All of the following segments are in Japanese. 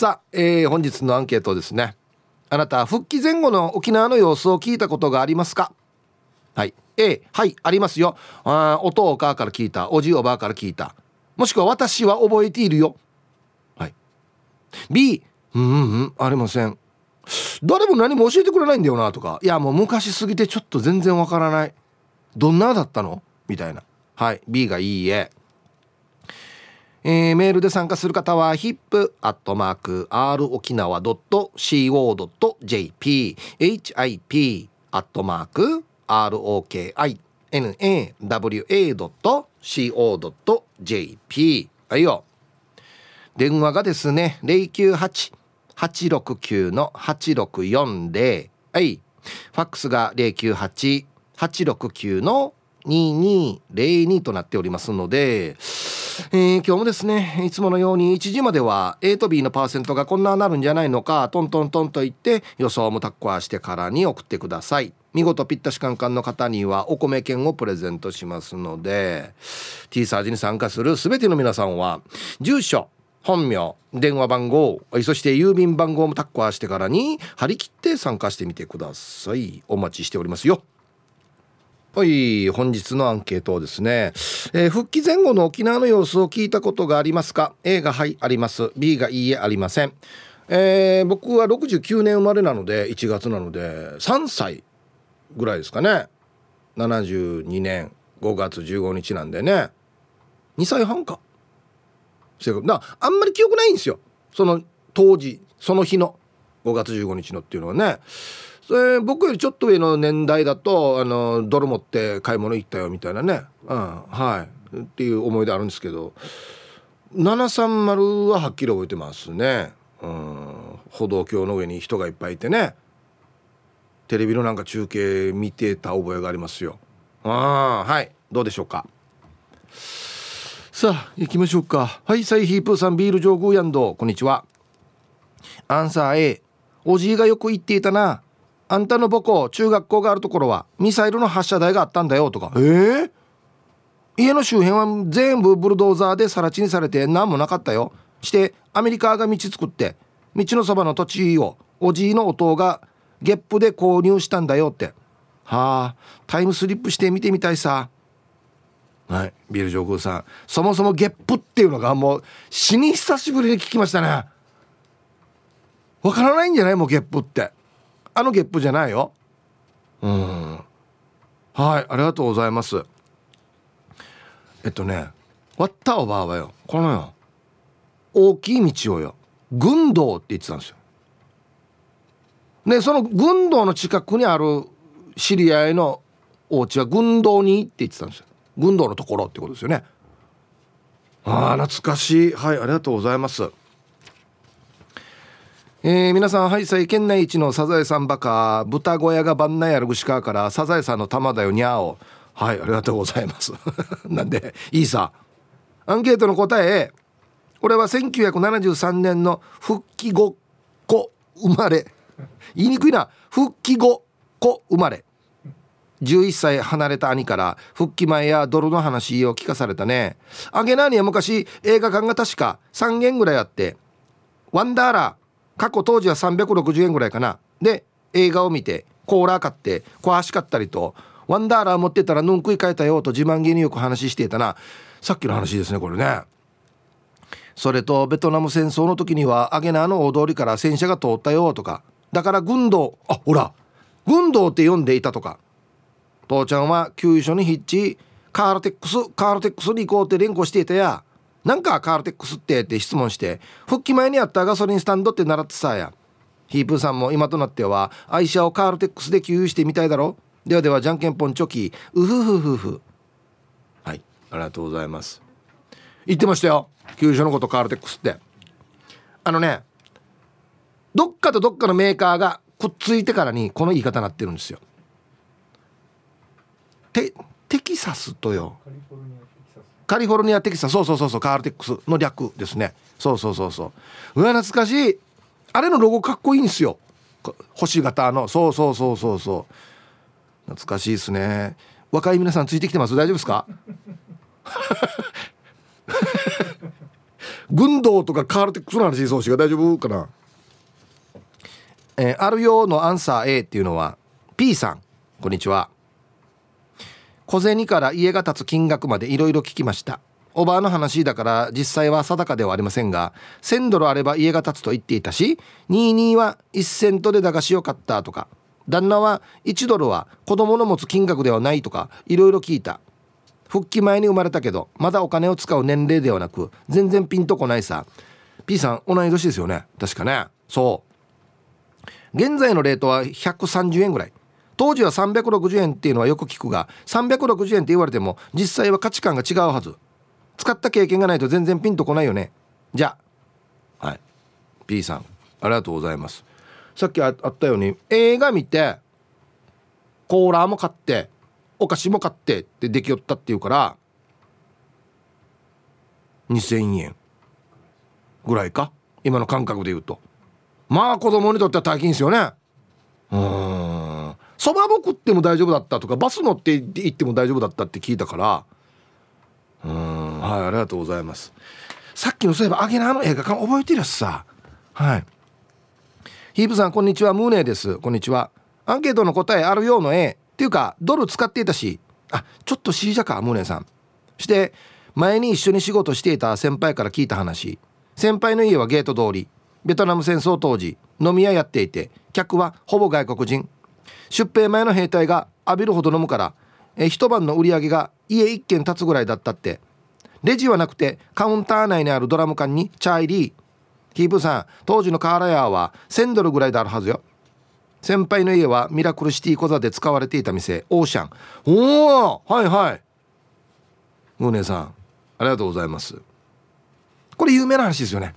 さあ、えー、本日のアンケートですね。あなた復帰前後の沖縄の様子を聞いたことがありますか？はい。A はいありますよ。あお父お母から聞いた。おじいおばあから聞いた。もしくは私は覚えているよ。はい。B うんうんありません。誰も何も教えてくれないんだよなとか。いやもう昔すぎてちょっと全然わからない。どんなだったの？みたいな。はい。B がいいええー、メールで参加する方は hip.r 沖縄 .co.jp hip アットマーク ROKINAWA.co.jp はいよ。電話がですね098-869-8640はい。ファックスが098-869の2202となっておりますのでえー、今日もですねいつものように1時までは A と B のパーセントがこんななるんじゃないのかトントントンと言って予想もタッコアしてからに送ってください。見事ぴったしカンカンの方にはお米券をプレゼントしますので T サージに参加する全ての皆さんは住所本名電話番号そして郵便番号もタッコアしてからに張り切って参加してみてください。お待ちしておりますよ。はい本日のアンケートですね、えー、復帰前後の沖縄の様子を聞いたことがありますか？A がはいあります。B がいいえありません、えー、僕は69年生まれなので1月なので3歳ぐらいですかね。72年5月15日なんでね。2歳半か。だあんまり記憶ないんですよ。その当時その日の5月15日のっていうのはね。それ僕よりちょっと上の年代だとあの泥持って買い物行ったよみたいなね、うん、はい。っていう思い出あるんですけど。730ははっきり覚えてますね、うん、歩道橋の上に人がいっぱいいてね。テレビのなんか中継見てた覚えがありますよ。あはい。どうでしょうか。さあ行きましょうか。はいサイヒープーさんビール上宮やんどこんにちは。アンサー A おじいがよく言っていたな。あんたの母校中学校があるところはミサイルの発射台があったんだよとか。えー、家の周辺は全部ブルドーザーで更地にされて何もなかったよ。してアメリカが道作って道のそばの土地をおじいの弟がゲップで購入したんだよって。はあタイムスリップして見てみたいさ。はいビール上空さん。そもそもゲップっていうのがもう死に久しぶりに聞きましたね。わからないんじゃない？もうゲップってあのゲップじゃないよ。うん。はいありがとうございます。えっとねわったおばあはよこのよ大きい道をよ軍道って言ってたんですよ。でその軍道の近くにある知り合いのお家は軍道にって言ってたんですよ。軍道のところってことですよね。ああ懐かしい。はいありがとうございます。えー、皆さんはいさい県内一のサザエさんバカ豚小屋が番内ある串川からサザエさんの玉だよにゃおはいありがとうございます。なんでいいさアンケートの答え俺は1973年の復帰後子生まれ。言いにくいな。復帰後子生まれ。11歳離れた兄から復帰前や泥の話を聞かされたね。あげなには昔映画館が確か3軒ぐらいあってワンダーラー。過去当時は360円ぐらいかな。で映画を見てコーラー買って小橋買ったりとワンダーラー持ってたらヌン食い替えたよと自慢げによく話していたな。さっきの話ですねこれね。それとベトナム戦争の時にはアゲナーの大通りから戦車が通ったよとか。だから軍道あほら軍道って読んでいたとか。父ちゃんは給油所にヒッチカールテックスカールテックスに行こうって連呼していたや。なんかカールテックスってって質問して復帰前にあったガソリンスタンドって習ってさやヒープーさんも今となっては愛車をカールテックスで給油してみたいだろではではじゃんけんぽんチョキ。うふふふふ。はい。ありがとうございます。言ってましたよ。給油所のことカールテックスって。あのねどっかとどっかのメーカーがくっついてからにこの言い方になってるんですよ。テテキサスとよ。カリフォルニアテキサスそうそうそうそうカールテックスの略ですね。そうそうそうそう。うわ懐かしい。あれのロゴかっこいいんですよ。星型の。そうそうそうそうそう。懐かしいですね。若い皆さんついてきてます？大丈夫ですか？軍道とかカールテックスの話そうしが大丈夫かな？えー、あるようのアンサー A っていうのは P さん。こんにちは。小銭から家が建つ金額までいろいろ聞きました。おばあの話だから実際は定かではありませんが1000ドルあれば家が建つと言っていたし22は1セントで駄菓子を買ったとか旦那は1ドルは子供の持つ金額ではないとかいろいろ聞いた。復帰前に生まれたけどまだお金を使う年齢ではなく全然ピンとこないさ。P さん同い年ですよね。確かね。そう。現在のレートは130円ぐらい。当時は360円っていうのはよく聞くが360円って言われても実際は価値観が違うはず。使った経験がないと全然ピンとこないよね。じゃあ。はい。P さんありがとうございます。さっきあったように映画見てコーラーも買ってお菓子も買ってってできよったっていうから2,000円ぐらいか？今の感覚で言うと。まあ子供にとっては大金ですよね。うん。そばぼ食っても大丈夫だったとかバス乗って行っても大丈夫だったって聞いたから。うん。はいありがとうございます。さっきのそういえばアゲナーの映画館覚えてるやつさ。はい。ヒープさんこんにちは。ムーネーです。こんにちは。アンケートの答えあるようの A っていうかドル使っていたし。あちょっと C じゃかムーネーさん。して前に一緒に仕事していた先輩から聞いた話。先輩の家はゲート通り。ベトナム戦争当時飲み屋やっていて客はほぼ外国人。出兵前の兵隊が浴びるほど飲むからえ一晩の売り上げが家1軒建つぐらいだったって。レジはなくてカウンター内にあるドラム缶にチャイリー。キープさん当時のカーラヤーは1000ドルぐらいであるはずよ。先輩の家はミラクルシティコザで使われていた店オーシャン。おおはいはい。ムーネさんありがとうございます。これ有名な話ですよね。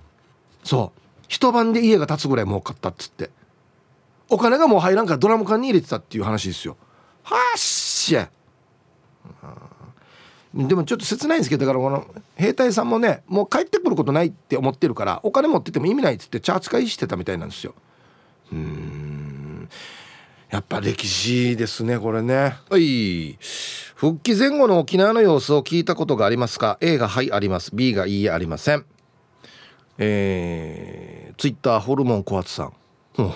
そう。一晩で家が建つぐらい儲かったっつって。お金がもう入らんからドラム缶に入れてたっていう話ですよ。はっしゃうん。でもちょっと切ないんですけどだからこの兵隊さんもねもう帰ってくることないって思ってるからお金持ってても意味ないっつって茶扱いしてたみたいなんですよ。うん。やっぱ歴史ですねこれね。はい。復帰前後の沖縄の様子を聞いたことがありますか？A がはいあります。B がいいえありません。えー、ツイッターホルモン小松さん、うん、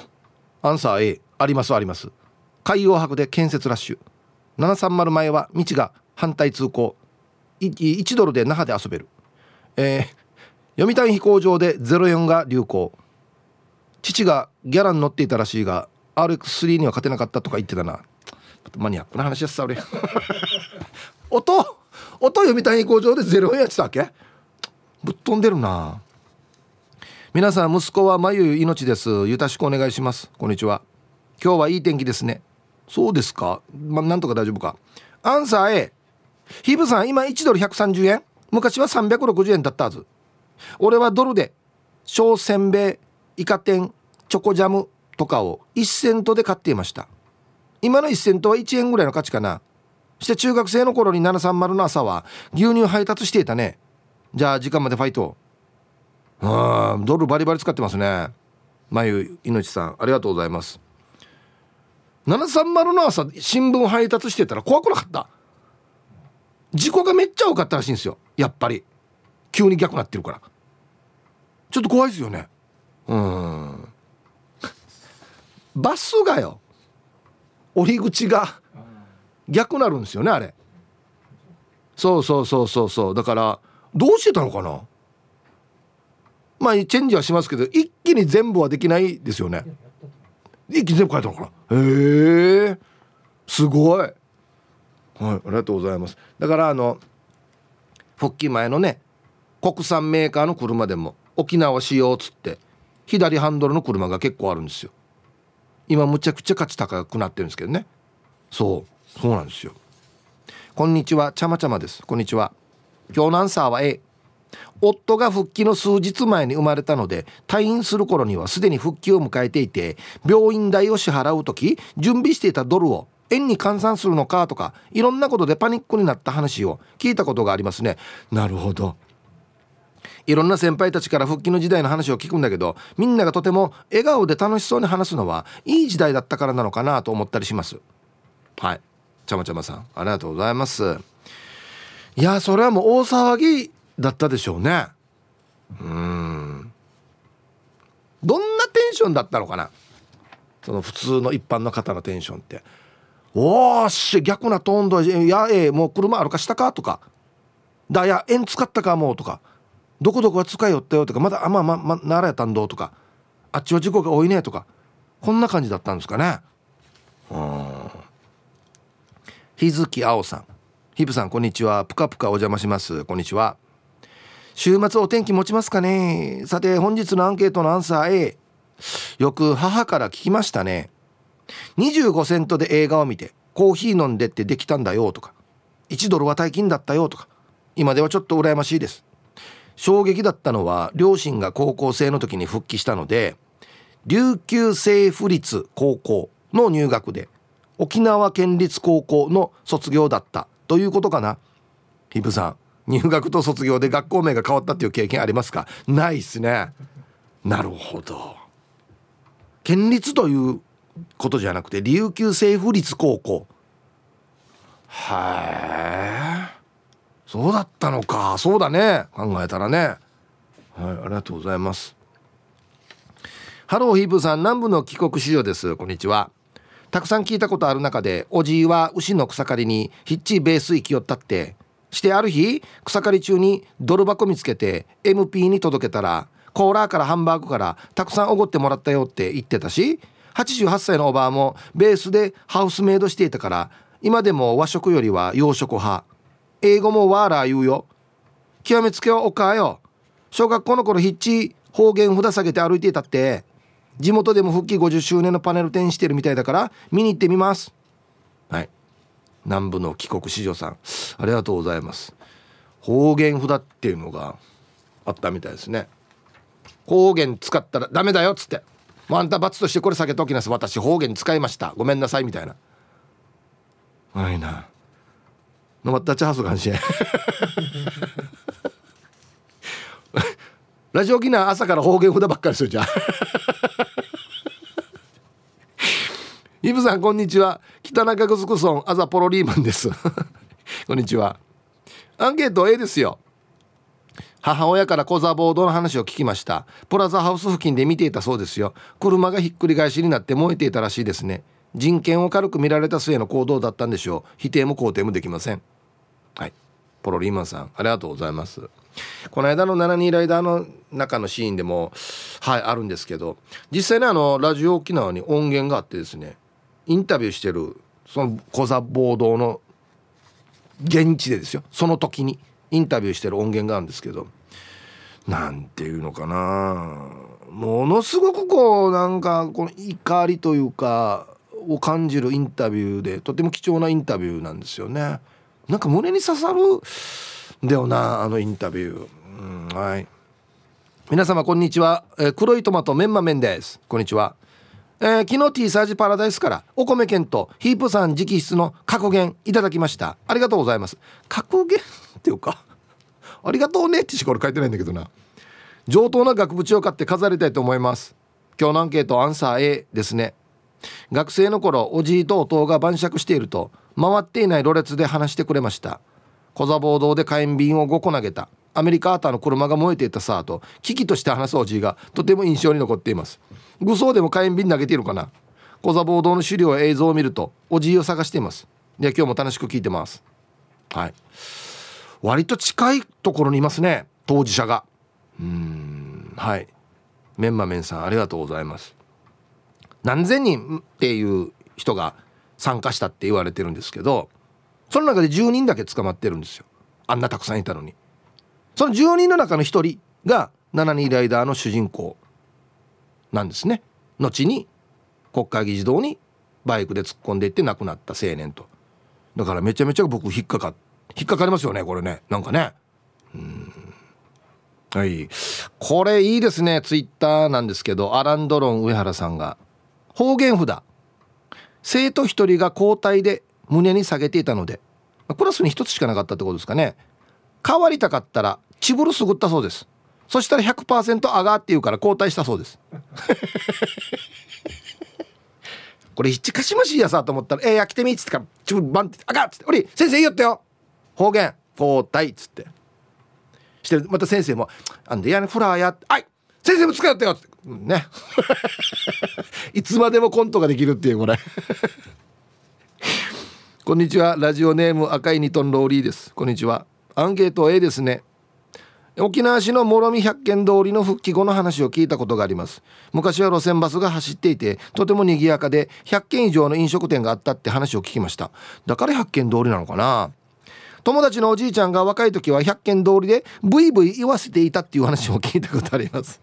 アンサー A ありますあります。海洋博で建設ラッシュ。730前は道が反対通行。1ドルで那覇で遊べる、えー、読谷飛行場で04が流行。父がギャラに乗っていたらしいが RX3 には勝てなかったとか言ってたな。マニアックな話やさ俺音音読谷飛行場で04やってたわけ？ぶっ飛んでるな。皆さん息子はまゆ命です。よろしくお願いします。こんにちは。今日はいい天気ですね。そうですか。まあ、なんとか大丈夫か。アンサー A ヒブさん今1ドル130円。昔は360円だったはず。俺はドルで小せんべいイカ天チョコジャムとかを1セントで買っていました。今の1セントは1円ぐらいの価値かな。して中学生の頃に730の朝は牛乳配達していたね。じゃあ時間までファイトあドルバリバリ使ってますね。まゆいのちさんありがとうございます。730の朝新聞配達してたら怖くなかった。事故がめっちゃ多かったらしいんですよ。やっぱり。急に逆なってるから。ちょっと怖いですよね。うん。バスがよ。降り口が逆なるんですよねあれ。そうそうそうそうそう。だからどうしてたのかな？まあチェンジはしますけど一気に全部はできないですよね。一気に全部変えたのかな。へえ。すごい。はいありがとうございます。だからあの復帰前のね国産メーカーの車でも沖縄仕様っつって左ハンドルの車が結構あるんですよ。今むちゃくちゃ価値高くなってるんですけどね。そうそうなんですよ。こんにちは。ちゃまちゃまです。こんにちは。今日のアンサーは A 夫が復帰の数日前に生まれたので退院する頃にはすでに復帰を迎えていて病院代を支払う時準備していたドルを円に換算するのかとかいろんなことでパニックになった話を聞いたことがありますね。なるほど。いろんな先輩たちから復帰の時代の話を聞くんだけどみんながとても笑顔で楽しそうに話すのはいい時代だったからなのかなと思ったりします。はい。ちゃまちゃまさんありがとうございます。いやそれはもう大騒ぎだったでしょうね。うん。どんなテンションだったのかな？その普通の一般の方のテンションって「おーし逆なトーンだやえもう車歩かしたか?」とか「だや円使ったかも？う」とか「どこどこは使いよったよ」とか「まだあまあまあ、まあ、ならやたんど」とか「あっちは事故が多いね」とか。こんな感じだったんですかね。うん。日月青さん。ヒブさんこんにちは。ぷかぷかお邪魔します。こんにちは。週末お天気持ちますかね？さて本日のアンケートのアンサー A よく母から聞きましたね。25セントで映画を見てコーヒー飲んでってできたんだよとか1ドルは大金だったよとか今ではちょっと羨ましいです。衝撃だったのは両親が高校生の時に復帰したので琉球政府立高校の入学で沖縄県立高校の卒業だったということかな。ヒブさん。入学と卒業で学校名が変わったっていう経験ありますか？ないっすね。なるほど。県立ということじゃなくて琉球政府立高校。はえそうだったのか。そうだね。考えたらね。はいありがとうございます。ハローヒープさん南部の帰国子女です。こんにちは。たくさん聞いたことある中でおじいは牛の草刈りにヒッチベース行きよったって。してある日草刈り中にドル箱見つけて MP に届けたらコーラーからハンバーグからたくさんおごってもらったよって言ってたし88歳のおばあもベースでハウスメイドしていたから今でも和食よりは洋食派。英語もワーラー言うよ。極めつけはおかよ。小学校の頃ヒッチ方言札下げて歩いていたって地元でも復帰50周年のパネル展してるみたいだから見に行ってみます。はい。南部の帰国子女さん。ありがとうございます。方言札っていうのがあったみたいですね。方言使ったらダメだよっつって。もうあんた罰としてこれ下げときなす私方言使いました。ごめんなさいみたいな。はいな。のまったチャースがんし ラジオ沖縄朝から方言札ばっかりするじゃんイブさんこんにちは。北中城村アザポロリーマンです。こんにちは。アンケート A ですよ。母親からコザボードの話を聞きました。プラザハウス付近で見ていたそうですよ。車がひっくり返しになって燃えていたらしいですね。人権を軽く見られた末の行動だったんでしょう。否定も肯定もできません。はい。ポロリーマンさんありがとうございます。この間の72ライダーの中のシーンでもはいあるんですけど実際にあのラジオ沖縄に音源があってですね。インタビューしてるそのコザ暴動の現地でですよ。その時にインタビューしてる音源があるんですけどなんていうのかな。ものすごくこうなんかこの怒りというかを感じるインタビューでとても貴重なインタビューなんですよね。なんか胸に刺さるだよなあのインタビュー、うん、はい。皆様こんにちは、えー、黒いトマトメンマメンです。こんにちは、えー、昨日 T サージパラダイスからお米券とヒープさん直筆の過去言いただきました。ありがとうございます。過去言っていうかありがとうねってしか俺書いてないんだけどな。上等な額縁を買って飾りたいと思います。今日のアンケートアンサー A ですね。学生の頃おじいと弟が晩酌していると回っていないろれつで話してくれました。小座暴動で火炎瓶を5個投げた。アメリカアーターの車が燃えていたさと危機として話すおじいがとても印象に残っています。武装でも火炎瓶投げているかな？小座暴動の資料や映像を見るとおじいを探しています。で今日も楽しく聞いてます。はい。割と近いところにいますね当事者が。うんはい。メンマメンさんありがとうございます。何千人っていう人が参加したって言われてるんですけどその中で10人だけ捕まってるんですよ。あんなたくさんいたのに。その10人の中の1人が7人ライダーの主人公。なんですね。後に国会議事堂にバイクで突っ込んでいって亡くなった青年と。だからめちゃめちゃ僕引っかか引っかかりますよねこれね。なんかね。うん。はい。これいいですねツイッターなんですけどアランドロン上原さんが。方言札。生徒一人が交代で胸に下げていたので。クラスに一つしかなかったってことですかね。変わりたかったらチブルすぐったそうです。そしたら100%上がって言うから交代したそうです。これ一かしましいやさと思ったら「えー、や来てみ」っつってからチブルバンって「あがっ!」つって「おり先生言いよったよ。方言交代」っつって。してまた先生も「あんでやねフラーや」はい先生も使ってよ」って。ね。いつまでもコントができるっていうこれ。こんにちは。ラジオネーム赤いニトンローリーです。こんにちは。アンケート A ですね沖縄市の諸見百軒通りの復帰後の話を聞いたことがあります。昔は路線バスが走っていてとても賑やかで100軒以上の飲食店があったって話を聞きました。だから百軒通りなのかな。友達のおじいちゃんが若い時は百軒通りでブイブイ言わせていたっていう話も聞いたことあります。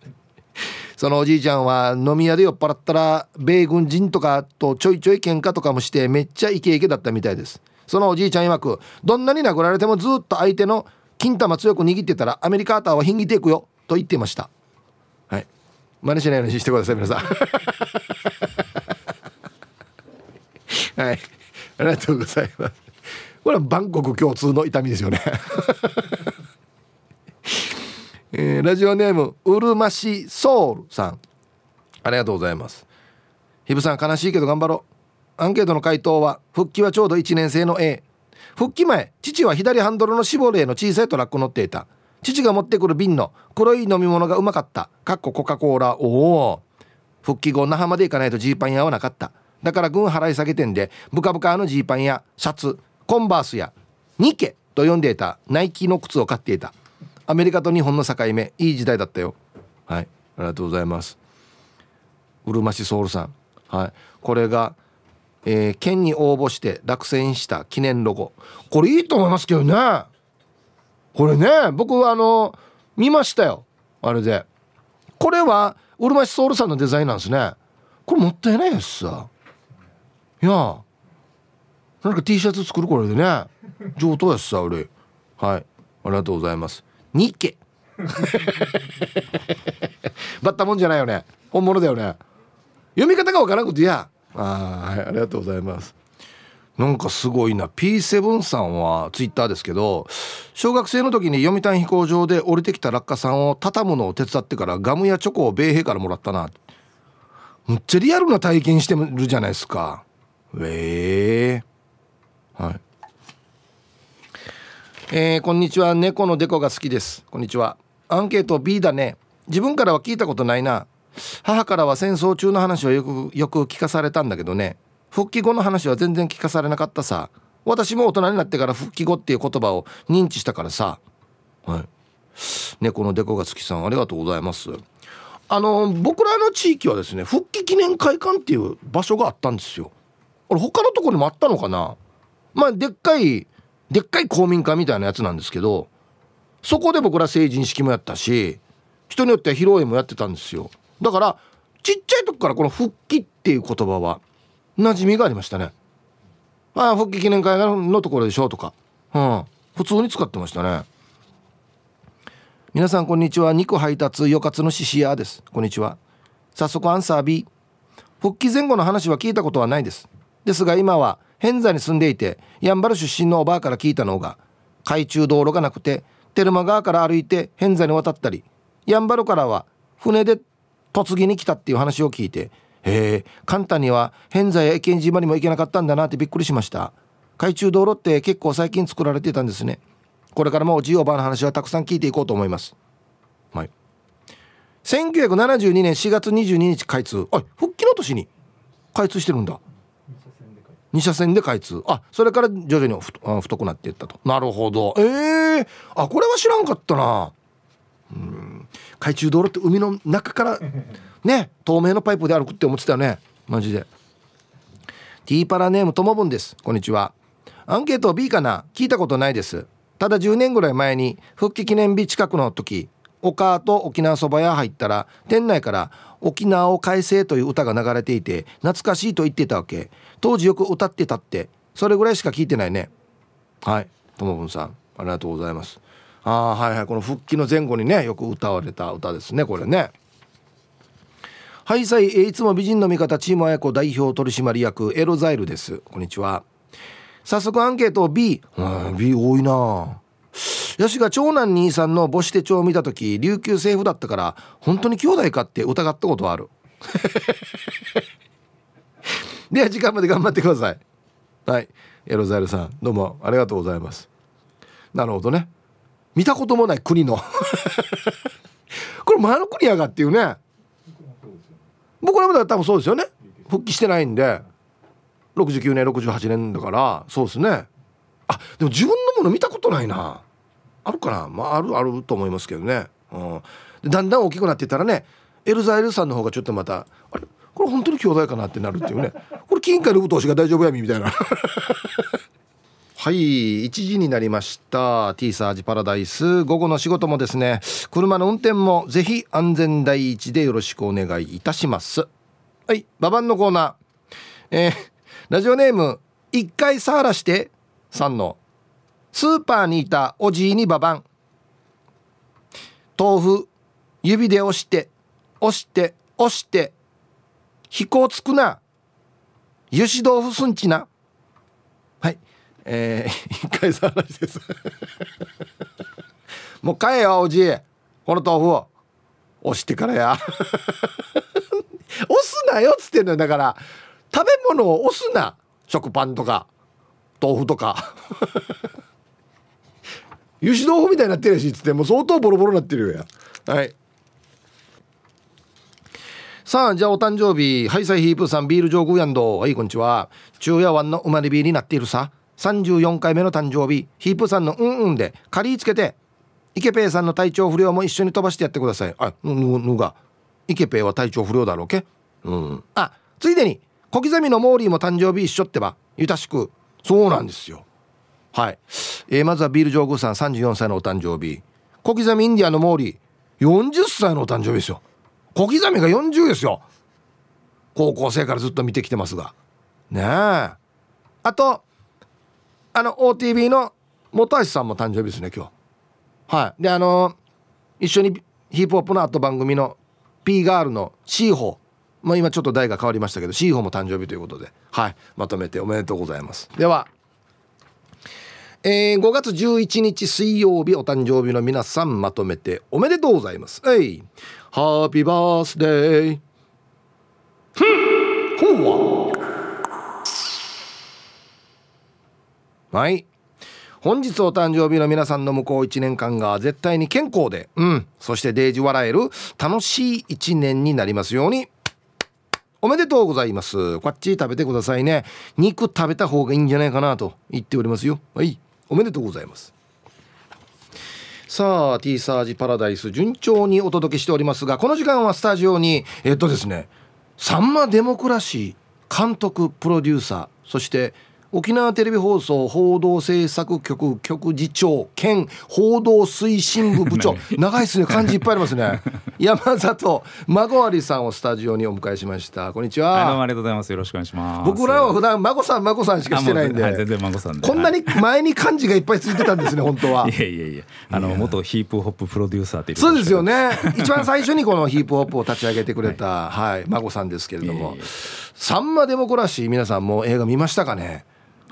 そのおじいちゃんは飲み屋で酔っ払ったら米軍人とかとちょいちょい喧嘩とかもしてめっちゃイケイケだったみたいです。そのおじいちゃん曰くどんなに殴られてもずっと相手の金玉強く握ってたらアメリカーターはひんぎていくよと言っていました。はい。真似しないようにしてください皆さん。はい。ありがとうございます。これはバンコク共通の痛みですよね。えー、ラジオネームうるましソウルさん。ありがとうございます。ひぶさん悲しいけど頑張ろう。アンケートの回答は復帰はちょうど1年生の A 復帰前父は左ハンドルのシボレーの小さいトラック乗っていた。父が持ってくる瓶の黒い飲み物がうまかった。かっこコカ・コーラ。おお。復帰後那覇まで行かないとジーパン屋はなかった。だから軍払い下げ店でブカブカのジーパンやシャツコンバースやニケと呼んでいた。ナイキの靴を買っていた。アメリカと日本の境目。いい時代だったよ。はい。ありがとうございます。うるま市ソウルさん。はい。これがえー、県に応募して落選した記念ロゴ。これいいと思いますけどね。これね僕はあの見ましたよ。あれで。これはうるま市ソウルさんのデザインなんですね。これもったいないやつさ。いや。なんか T シャツ作るこれでね。上等やつさ俺。はい。ありがとうございます。ニッケバッタもんじゃないよね。本物だよね。読み方がわからんことやあはいありがとうございます。なんかすごいな。P7 さんはツイッターですけど小学生の時に読谷飛行場で降りてきた落下さんを畳むのを手伝ってからガムやチョコを米兵からもらったな。むっちゃリアルな体験してるじゃないですか。ええー、はい。えー、こんにちは。猫のデコが好きです。こんにちは。アンケート B だね。自分からは聞いたことないな。母からは戦争中の話はよくよく聞かされたんだけどね。復帰後の話は全然聞かされなかったさ。私も大人になってから復帰後っていう言葉を認知したからさ。はい。猫のデコが好きさんありがとうございます。あの僕らの地域はですね復帰記念会館っていう場所があったんですよ。これ他のとこにもあったのかな？まあでっかいでっかい公民館みたいなやつなんですけどそこで僕ら成人式もやったし人によっては披露宴もやってたんですよ。だからちっちゃい時からこの復帰っていう言葉は馴染みがありましたね。ああ復帰記念会のところでしょうとか、うん、普通に使ってましたね。皆さんこんにちは。肉配達よかつのししやです。こんにちは。早速アンサー B 復帰前後の話は聞いたことはないです。ですが今は偏座に住んでいてやんばる出身のおばあから聞いたのが海中道路がなくてテルマ川から歩いて偏座に渡ったりやんばるからは船で嫁ぎに来たっていう話を聞いてへえ簡単には偏在や池島にも行けなかったんだなってびっくりしました。海中道路って結構最近作られてたんですね。これからもおじいおばの話はたくさん聞いていこうと思います。はい。1972年4月22日開通。あ復帰の年に開通してるんだ。2車線で開通。あそれから徐々に太くなっていったと。なるほど。ええー、あこれは知らんかったな。うん。海中道路って海の中からね透明のパイプで歩くって思ってたよね。マジで。ティーパラネームともぶんです。こんにちは。アンケート B かな？聞いたことないです。ただ10年ぐらい前に復帰記念日近くの時岡と沖縄そば屋入ったら店内から「沖縄を改正」という歌が流れていて懐かしいと言ってたわけ。当時よく歌ってたって。それぐらいしか聞いてないね。はい。ともぶんさんありがとうございますああはいはいこの復帰の前後にねよく歌われた歌ですねこれね。はいさい、いつも美人の味方チーム綾子代表取締役エロザイルです。こんにちは。早速アンケート B、うん、B 多いな。よしが長男兄さんの母子手帳を見た時琉球政府だったから本当に兄弟かって疑ったことある。では時間まで頑張ってください。はい。エロザイルさんどうもありがとうございます。なるほどね。見たこともない国の。これ前の国やがっていうね。僕らも多分そうですよね。復帰してないんで。69年68年だからそうですね。あでも自分のもの見たことないな。あるかな。まああるあると思いますけどね、うん、だんだん大きくなっていったらねエルザエルさんの方がちょっとまたあれ？これ本当に兄弟かなってなるっていうね。これ金貨のぶ通しが大丈夫やみみたいな。はい1時になりました。T サージパラダイス。午後の仕事もですね車の運転もぜひ安全第一でよろしくお願いいたします。はいババンのコーナー。えー、ラジオネーム一回さらしてさんの。スーパーにいたおじいにババン豆腐指で押して押して押して。飛行つくな。油脂豆腐すんちな。えー、一回さらしですもう買えよおじい。この豆腐を。押してからや。押すなよっつってんのよ。だから食べ物を押すな。食パンとか豆腐とか。油脂豆腐みたいになってるしっつって。もう相当ボロボロになってるよや。はい。さあじゃあお誕生日ハイサイヒープさんビール上空やんど。はいこんにちは。昼夜湾の生まれ日になっているさ。34回目の誕生日ヒープさんのうんうんでカリーつけてイケペイさんの体調不良も一緒に飛ばしてやってください。あぬぬがイケペイは体調不良だろうけ？うん。あついでに小刻みのモーリーも誕生日一緒ってばゆたしくそうなんですよ。はい、えー、まずはビール上宮さん34歳のお誕生日小刻みインディアのモーリー40歳のお誕生日ですよ。小刻みが40ですよ。高校生からずっと見てきてますが。ねえ。あとあの OTV の本橋さんも誕生日ですね今日。はい。であの一緒にヒップホップの後番組の P ガールの C ホまあ今ちょっと代が変わりましたけど C ホも誕生日ということで。はい。まとめておめでとうございます。ではえー、5月11日水曜日お誕生日の皆さんまとめておめでとうございます。えい、ハッピーバースデー。ふん、ほわ。はい。本日お誕生日の皆さんの向こう1年間が絶対に健康で、うん、そしてデージ笑える楽しい1年になりますように。おめでとうございます。こっち食べてくださいね。肉食べた方がいいんじゃないかなと言っておりますよ。はい。おめでとうございますさあ T サージパラダイス順調にお届けしておりますがこの時間はスタジオにえっとですねさんまデモクラシー監督プロデューサーそして沖縄テレビ放送報道制作局局次長兼報道推進部部長。長いですね。漢字いっぱいありますね。山里孫有さんをスタジオにお迎えしました。こんにちは、どうもありがとうございます。よろしくお願いします。僕らは普段孫さん孫さんしかしてないんで、はい、全然孫さんこんなに前に漢字がいっぱいついてたんですね本当は。いやいやいやあの元ヒープホッププロデューサーってそうですよね。一番最初にこのヒープホップを立ち上げてくれた、はい、はい、孫さんですけれども。さんまデモクラシー皆さんも映画見ましたかね？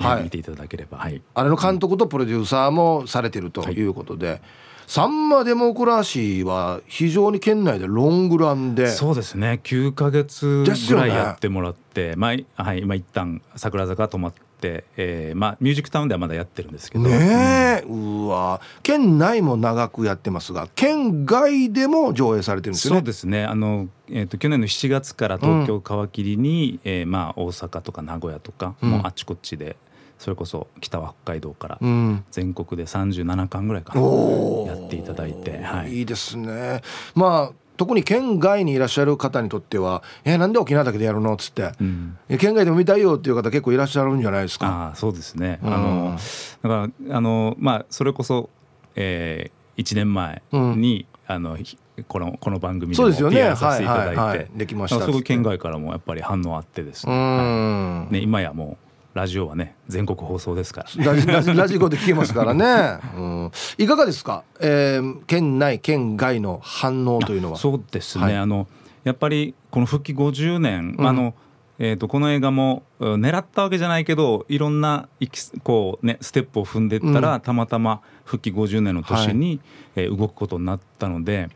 はい、見ていただければ、はい、あれの監督とプロデューサーもされてるとい。うことで、はい、サンマデモクラシーは非常に県内でロングランで。そうですね。9か月ぐらいやってもらって、ね、まあはい、今一旦桜坂止まって、えーまあ、ミュージックタウンではまだやってるんですけど。ねえ、うん、うわ。県内も長くやってますが県外でも上映されてるんですよね。そうですね。あの、えーと、去年の7月から東京皮切りに、うん、えー、まあ、大阪とか名古屋とか、もうあちこちでそれこそ北は北海道から全国で37巻ぐらいかな、やっていただいて、はい、いいですね。まあ特に県外にいらっしゃる方にとっては「えー、なんで沖縄だけでやるの?」っつって、うん、県外でも見たいよっていう方結構いらっしゃるんじゃないですか？あそうですね、うん、あのだからあの、まあ、それこそ、えー、1年前に、うん、あのこのこの番組でも PR させていただいて、はいはいはい、できましたすごい県外からもやっぱり反応あってですね,、はい、ね今やもうラジオはね全国放送ですから、ラジラジラジコで聞けますからね、うん、いかがですか、えー、県内県外の反応というのは。そうですね、はい、あのやっぱりこの復帰50年、うん、あのえーと、この映画も狙ったわけじゃないけどいろんなこう、ね、ステップを踏んでいったら、うん、たまたま復帰50年の年に、はい、えー、動くことになったので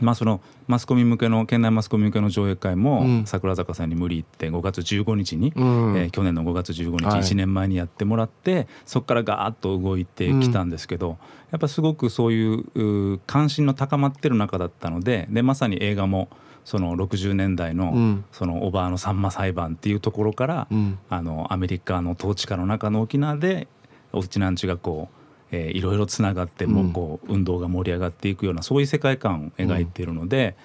まあ、そのマスコミ向けの県内マスコミ向けの上映会も、桜坂さんに無理言って5月15日に、うん、えー、去年の5月15日、はい、1年前にやってもらってそこからガーッと動いてきたんですけど、うん、やっぱすごくそういう関心の高まってる中だったのででまさに映画もその60年代のそのおばあのさんま裁判っていうところから、うん、あのアメリカの統治下の中の沖縄でおちなんちがこうえー、いろいろつながってもこう運動が盛り上がっていくようなそういう世界観を描いているので、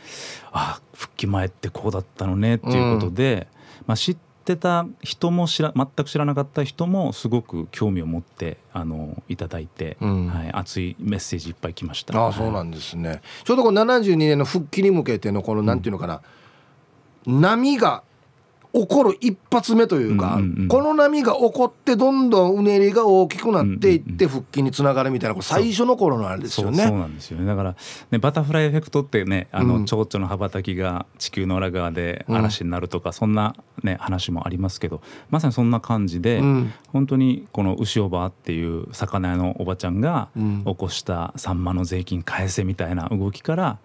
うん、あ復帰前ってこうだったのねっていうことで、うん、まあ、知ってた人も知ら全く知らなかった人もすごく興味を持ってあのいただいて、うん、はい、熱いメッセージいっぱい来ました。あそうなんですね、ちょうどこの72年の復帰に向けてのこのなんていうのかな、波が起こる一発目というか、うんうんうん、この波が起こってどんどんうねりが大きくなっていって復帰につながるみたいな最初の頃のあれですよね。そうなんですよね。だから、ね、バタフライエフェクトってねあの蝶々の羽ばたきが地球の裏側で嵐になるとか、うん、そんな、ね、話もありますけどまさにそんな感じで、うん、本当にこの牛おばっていう魚屋のおばちゃんが起こしたサンマの税金返せみたいな動きから。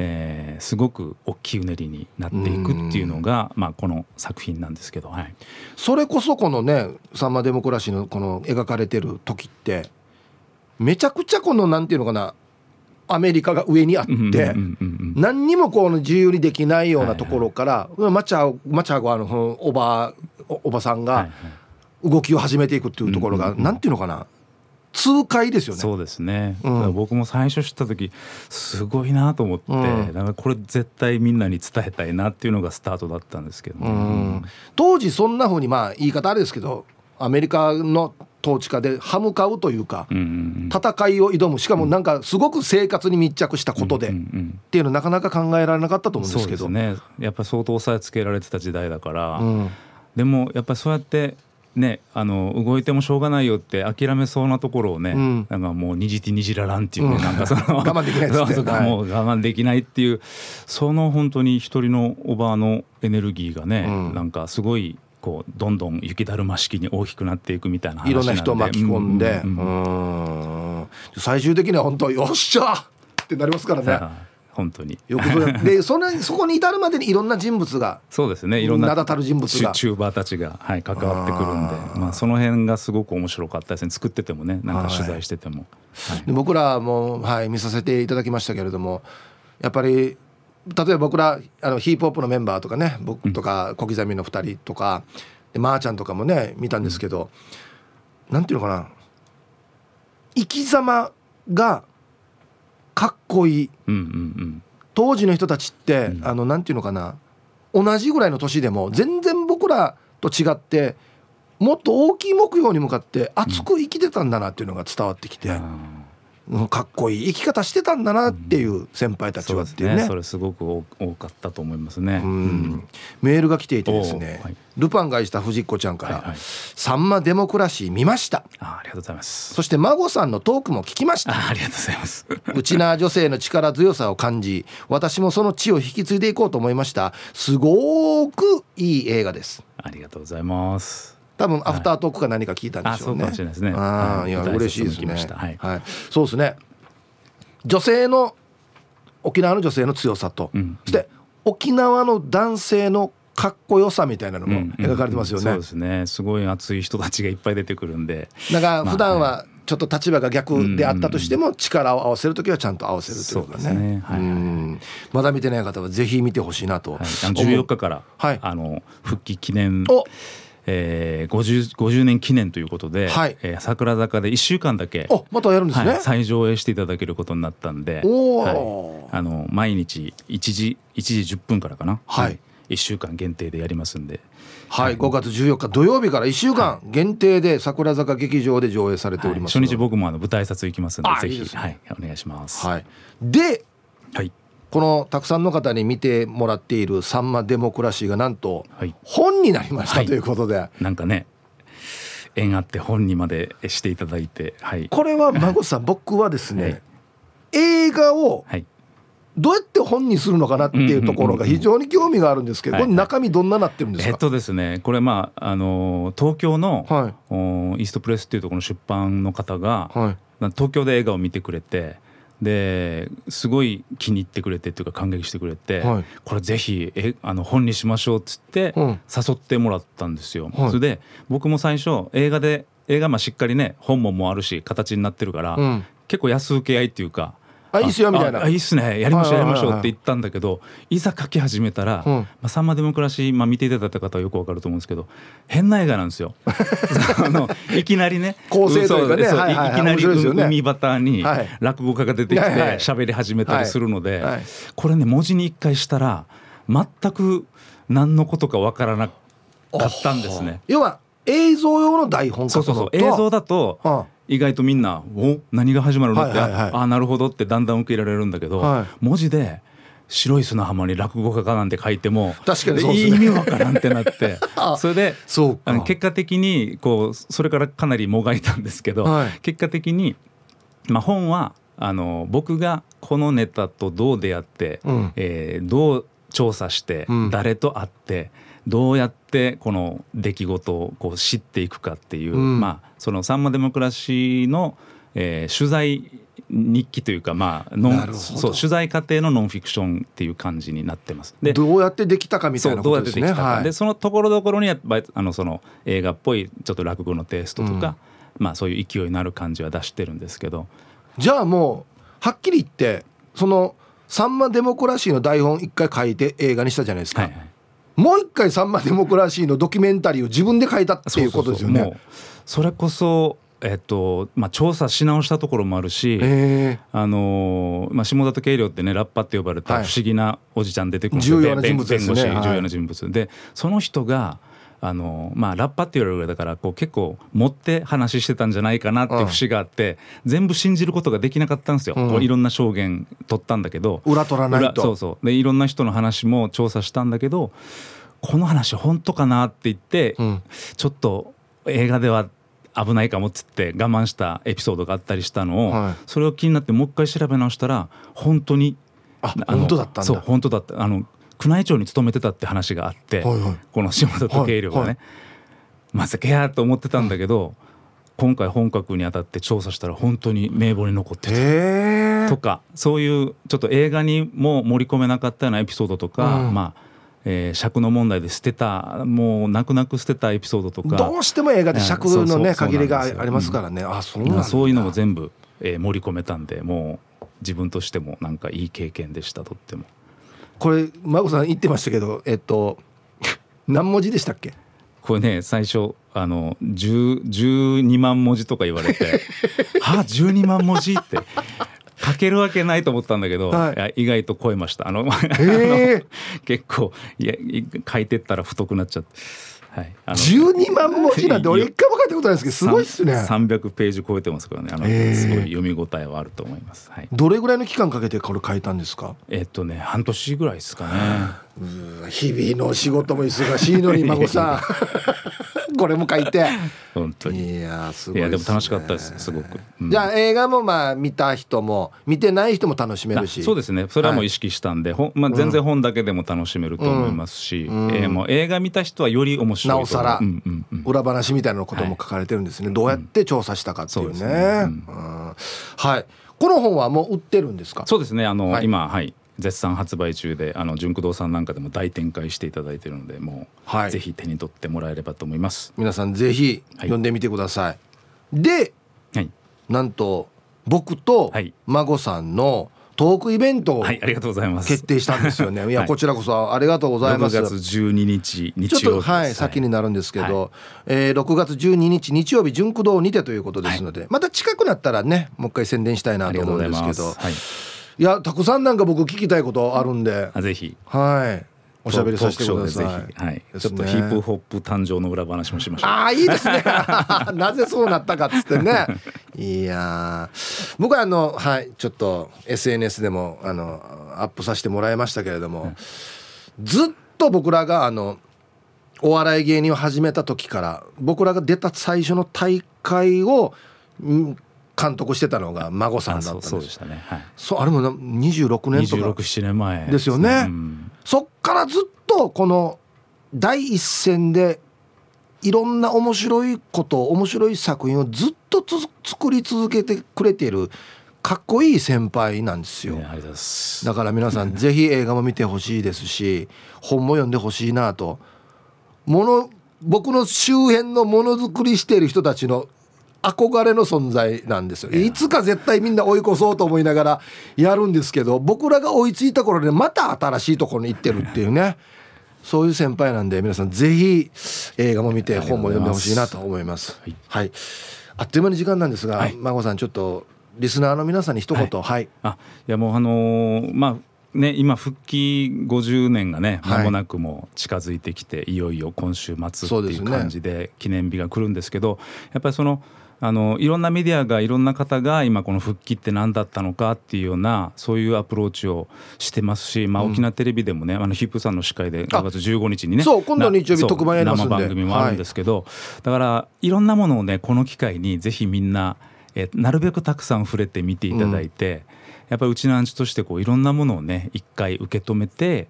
えー、すごく大きいうねりになっていくっていうのが、まあ、この作品なんですけど、はい、それこそこのね「さんまデモクラシー」のこの描かれてる時ってめちゃくちゃこのなんていうのかなアメリカが上にあって何にもこの自由にできないようなところからマチャマチャゴあのおばおばさんが動きを始めていくっていうところがなんていうのかな痛快ですよね。そうですね、うん、僕も最初知った時すごいなと思って、うん、だからこれ絶対みんなに伝えたいなっていうのがスタートだったんですけど、ね。うん、当時そんなふうにまあ言い方あれですけどアメリカの統治下で歯向かうというか、うんうんうん、戦いを挑む。しかもなんかすごく生活に密着したことで、うんうんうん、っていうのなかなか考えられなかったと思うんですけど。ね。やっぱり相当押さえつけられてた時代だから、でもやっぱりそうやってね、あの動いてもしょうがないよって諦めそうなところをね、うん、なんかもうにじてにじららんっていうね、うん、なんかその 我慢できないっつってもう我慢できないっていうその本当に一人のおばあのエネルギーがね、うん、なんかすごいこうどんどん雪だるま式に大きくなっていくみたいな話いろんな人を巻き込んで、うん、最終的には本当よっしゃってなりますからね。本当に。よく でそのそこに至るまでにいろんな人物がそうですね。いろんな名だたる人物が。チューバーたちが、はい、関わってくるんでまあ、その辺がすごく面白かったですね。作っててもねなんか取材してても、はい、僕らも、はい、見させていただきましたけれどもやっぱり例えば僕らあのヒープホップのメンバーとかね僕とか小刻みの2人とか、でまー、あ、ちゃんとかもね見たんですけど、うん、なんていうのかな。生き様がかっこいい、うんうんうん。当時の人たちって、うん、あのなんていうのかな。同じぐらいの年でも全然僕らと違ってもっと大きい目標に向かって熱く生きてたんだなっていうのが伝わってきて、うん、かっこいい生き方してたんだなっていう先輩たちはっていうね。うん、それすごく多かったと思いますね、うん、メールが来ていてですね、はい、ルパンがした藤子ちゃんから、はいはい、さんまデモクラシー見ました。あありがとうございます。そして孫さんのトークも聞きました。ありがとうございます。内縄女性の力強さを感じ私もその地を引き継いでいこうと思いました。すごくいい映画です。ありがとうございます多分アフタートークか何か聞いたんでしょうね。はい、そうかもしれないですね。ああ、いや嬉しいですね。はい、はい、そうですね。女性の沖縄の女性の強さと、うん、そして沖縄の男性のかっこよさみたいなのも描かれてますよね。うんうん、そうですね。すごい熱い人たちがいっぱい出てくるんで。だから普段はちょっと立場が逆であったとしても力を合わせる時はちゃんと合わせるというかね。ねはいはい、まだ見てない方はぜひ見てほしいなと。はい、14日から、はい、あの復帰記念。おえー、50, 50年記念ということで、はい。えー、桜坂で1週間だけまたやるんですね、はい、再上映していただけることになったんで、はい、あの毎日1時 ,1 時10分からかな、はい、1週間限定でやりますんで。はい、5月14日土曜日から1週間限定で桜坂劇場で上映されております、はい、初日僕もあの舞台挨拶行きますのでぜひ。はい、お願いします。はい、で、はい、このたくさんの方に見てもらっている「さんまデモクラシー」がなんと本になりました、ということで、はい、なんかね縁あって本にまでしていただいて、はい、これは孫さん 僕はですね、はい、映画をどうやって本にするのかなっていうところが非常に興味があるんですけど、これ中身どんななってるんですか、えっとですねこれまああの東京の、はい、イーストプレスっていうところの出版の方が、はい、東京で映画を見てくれてですごい気に入ってくれてっていうか感激してくれて、はい、これぜひえあの本にしましょうっつって誘ってもらったんですよ。それで僕も最初映画で映画まあしっかりね本ももあるし形になってるから、うん、結構安請け合いっていうかあいいっすよみたいな。あいいっすね。やりましょうやりましょうって言ったんだけどいざ書き始めたら「まあ、サンマデモクラシー」まあ、見ていただいた方はよくわかると思うんですけど変な映画なんですよ。あのいきなりね構成というかね、はいはい、い。きなり海端に落語家が出てきて喋り始めたりするので、これね文字に一回したら全く何のことかわからなかったんですね。要は映像用の台本そうそうそう。映像だと、はあ意外とみんな「お何が始まるの?」って、はいはい。はい、ああなるほどってだんだん受け入れられるんだけど、はい、文字で「白い砂浜に落語家かなんて書いても確かにそう、ね、意味わからんってなって それであの結果的にこうそれからかなりもがいたんですけど、はい、結果的に、まあ、本はあの僕がこのネタとどう出会って、うん、えー、どう調査して、うん、誰と会って。どうやってこの出来事をこう知っていくかっていう、うん、まあそのサンマデモクラシーの、えー、取材日記というかまあノンそう取材過程のノンフィクションっていう感じになってます。でどうやってできたかみたいなことですね。ではい、でそのところどころにやっぱあのその映画っぽいちょっと落語のテイストとか、うん、まあそういう勢いになる感じは出してるんですけど。じゃあもうはっきり言ってそのサンマデモクラシーの台本一回書いて映画にしたじゃないですか。はいはいもう一回サンマデモクラシーのドキュメンタリーを自分で書いたっていうことですよね。それこそえっとまあ、調査し直したところもあるし、あのまあ、下里慶良ってねラッパって呼ばれた不思議なおじちゃん出てくるんですよ、はい、重要な人物ですね。重要な人物、でその人があのまあ、ラッパって言われるぐらいだからこう結構持って話してたんじゃないかなって節があって、うん、全部信じることができなかったんですよ、うん、こういろんな証言取ったんだけど裏取らないと。そうそう。でいろんな人の話も調査したんだけどこの話本当かなって言って、うん、ちょっと映画では危ないかもっつって我慢したエピソードがあったりしたのを、はい、それを気になってもう一回調べ直したら本当にあ本当だったそう本当だった。あの宮内庁に勤めてたって話があって、はいはい、この下里慶良がね、はいはい、まさかやと思ってたんだけど、今回本格にあたって調査したら本当に名簿に残ってた。とかそういうちょっと映画にも盛り込めなかったようなエピソードとか、うん、まあえー、尺の問題で捨てたもう泣く泣く捨てたエピソードとか。どうしても映画で尺のね限りがありますからね、うん、あそうなんそういうのも全部、えー、盛り込めたんでもう自分としてもなんかいい経験でしたとっても。これ孫さん言ってましたけどえっと 何文字でしたっけ？これね最初あの12万文字とか言われて「は あ12万文字?」って書けるわけないと思ったんだけど、はい、意外と超えましたあの、えー、結構いや書いてったら太くなっちゃって。はい、あの12万文字なんて俺一回も書いたことないですけどすごいっすね300ページ超えてますからねあの、えー、すごい読み応えはあると思います、はい、どれぐらいの期間かけてこれ書いたんですかえっとね半年ぐらいですかね日々の仕事も忙しいのに 孫さん。これも書いて。本当に。いやすごい、ね、いやでも楽しかったですすごく、うん、じゃあ映画もまあ見た人も見てない人も楽しめるし。そうですね。それはもう意識したんで、はい、まあ、全然本だけでも楽しめると思いますし、うん、えー、もう映画見た人はより面白いなおさら、うんうんうん、裏話みたいなことも書かれてるんですね、はい、どうやって調査したかっていうね。ね、はい。この本はもう売ってるんですか？そうですね。あの、はい、今はい絶賛発売中であの純駆動さんなんかでも大展開していただいているのでもう、はい、ぜひ手に取ってもらえればと思います。皆さんぜひ読んでみてください、はい、で、はい、なんと僕と孫さんのトークイベントを決定したんですよね、い、やこちらこそありがとうございます。6月12日日曜ちょっとはい、先になるんですけど、はい、えー、6月12日日曜日純駆動にてということですので、また近くなったらねもう一回宣伝したいなと思うんですけど。はいいやたくさんなんか僕聞きたいことあるんでぜひはいおしゃべりさせてください。はい、ちょっとヒップホップ誕生の裏話もしましょう。ああいいですね。なぜそうなったかっつってね。いや僕はあのはいちょっと SNS でもあのアップさせてもらいましたけれども、ずっと僕らがあのお笑い芸人を始めた時から僕らが出た最初の大会を監督してたのが孫さんだったんです。そうでしたね、はい、そうあれも26年とか。2年前。ですよね、うん、そっからずっとこの第一線でいろんな面白いこと面白い作品をずっと作り続けてくれているかっこいい先輩なんですよ、ね、だから皆さん ぜひ映画も見てほしいですし本も読んでほしいなと。もの僕の周辺のものづくりしている人たちの憧れの存在なんですよいつか絶対みんな追い越そうと思いながらやるんですけど僕らが追いついた頃でまた新しいところに行ってるっていうね。そういう先輩なんで皆さんぜひ映画も見て本も読んでほしいなと思います。はい、はい、あっという間に時間なんですが、はい、孫さんちょっとリスナーの皆さんに一言、はい、はい、あいやもうあのー、まあね、今復帰50年がね間もなくも近づいてきて、い、よいよ今週末っていう感じで記念日が来るんですけどやっぱりそのあのいろんなメディアがいろんな方が今この復帰って何だったのかっていうようなそういうアプローチをしてますし、まあ、沖縄テレビでもね、うん、あのヒップさんの司会で5月15日にねそう今度日曜日特番やります生番組もあるんですけど、はい、だからいろんなものをねこの機会にぜひみんなえなるべくたくさん触れて見ていただいて、うん、やっぱりうちのアンチとしてこういろんなものをね一回受け止めて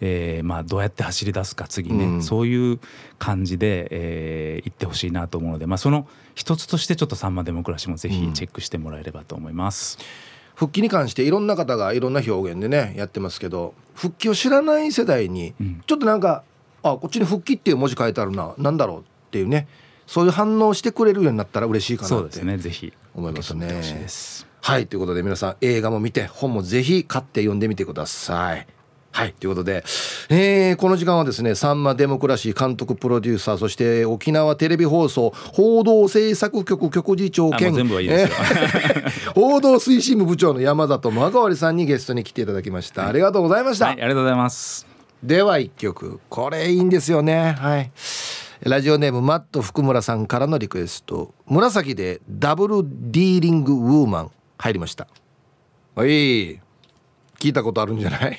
えー、まあどうやって走り出すか次ね、うん、そういう感じで、えー、行ってほしいなと思うので、まあ、その一つとしてちょっと「さんまデモクラシー」もぜひチェックしてもらえればと思います。うん、復帰に関していろんな方がいろんな表現でねやってますけど復帰を知らない世代にちょっとなんか、うん、あこっちに「復帰」っていう文字書いてあるな何だろうっていうねそういう反応してくれるようになったら嬉しいかなってねぜひ思いますね。はいということで皆さん映画も見て本もぜひ買って読んでみてください。はいということで、えー、この時間はですねさんまデモクラシー監督プロデューサーそして沖縄テレビ放送報道制作局局次長兼報道推進部部長の山里真川さんにゲストに来ていただきました、はい、ありがとうございました、はい、ありがとうございます。では一曲これいいんですよね。はい。ラジオネームマット福村さんからのリクエスト。紫でダブルディーリングウーマン入りました。はい。聞いたことあるんじゃない？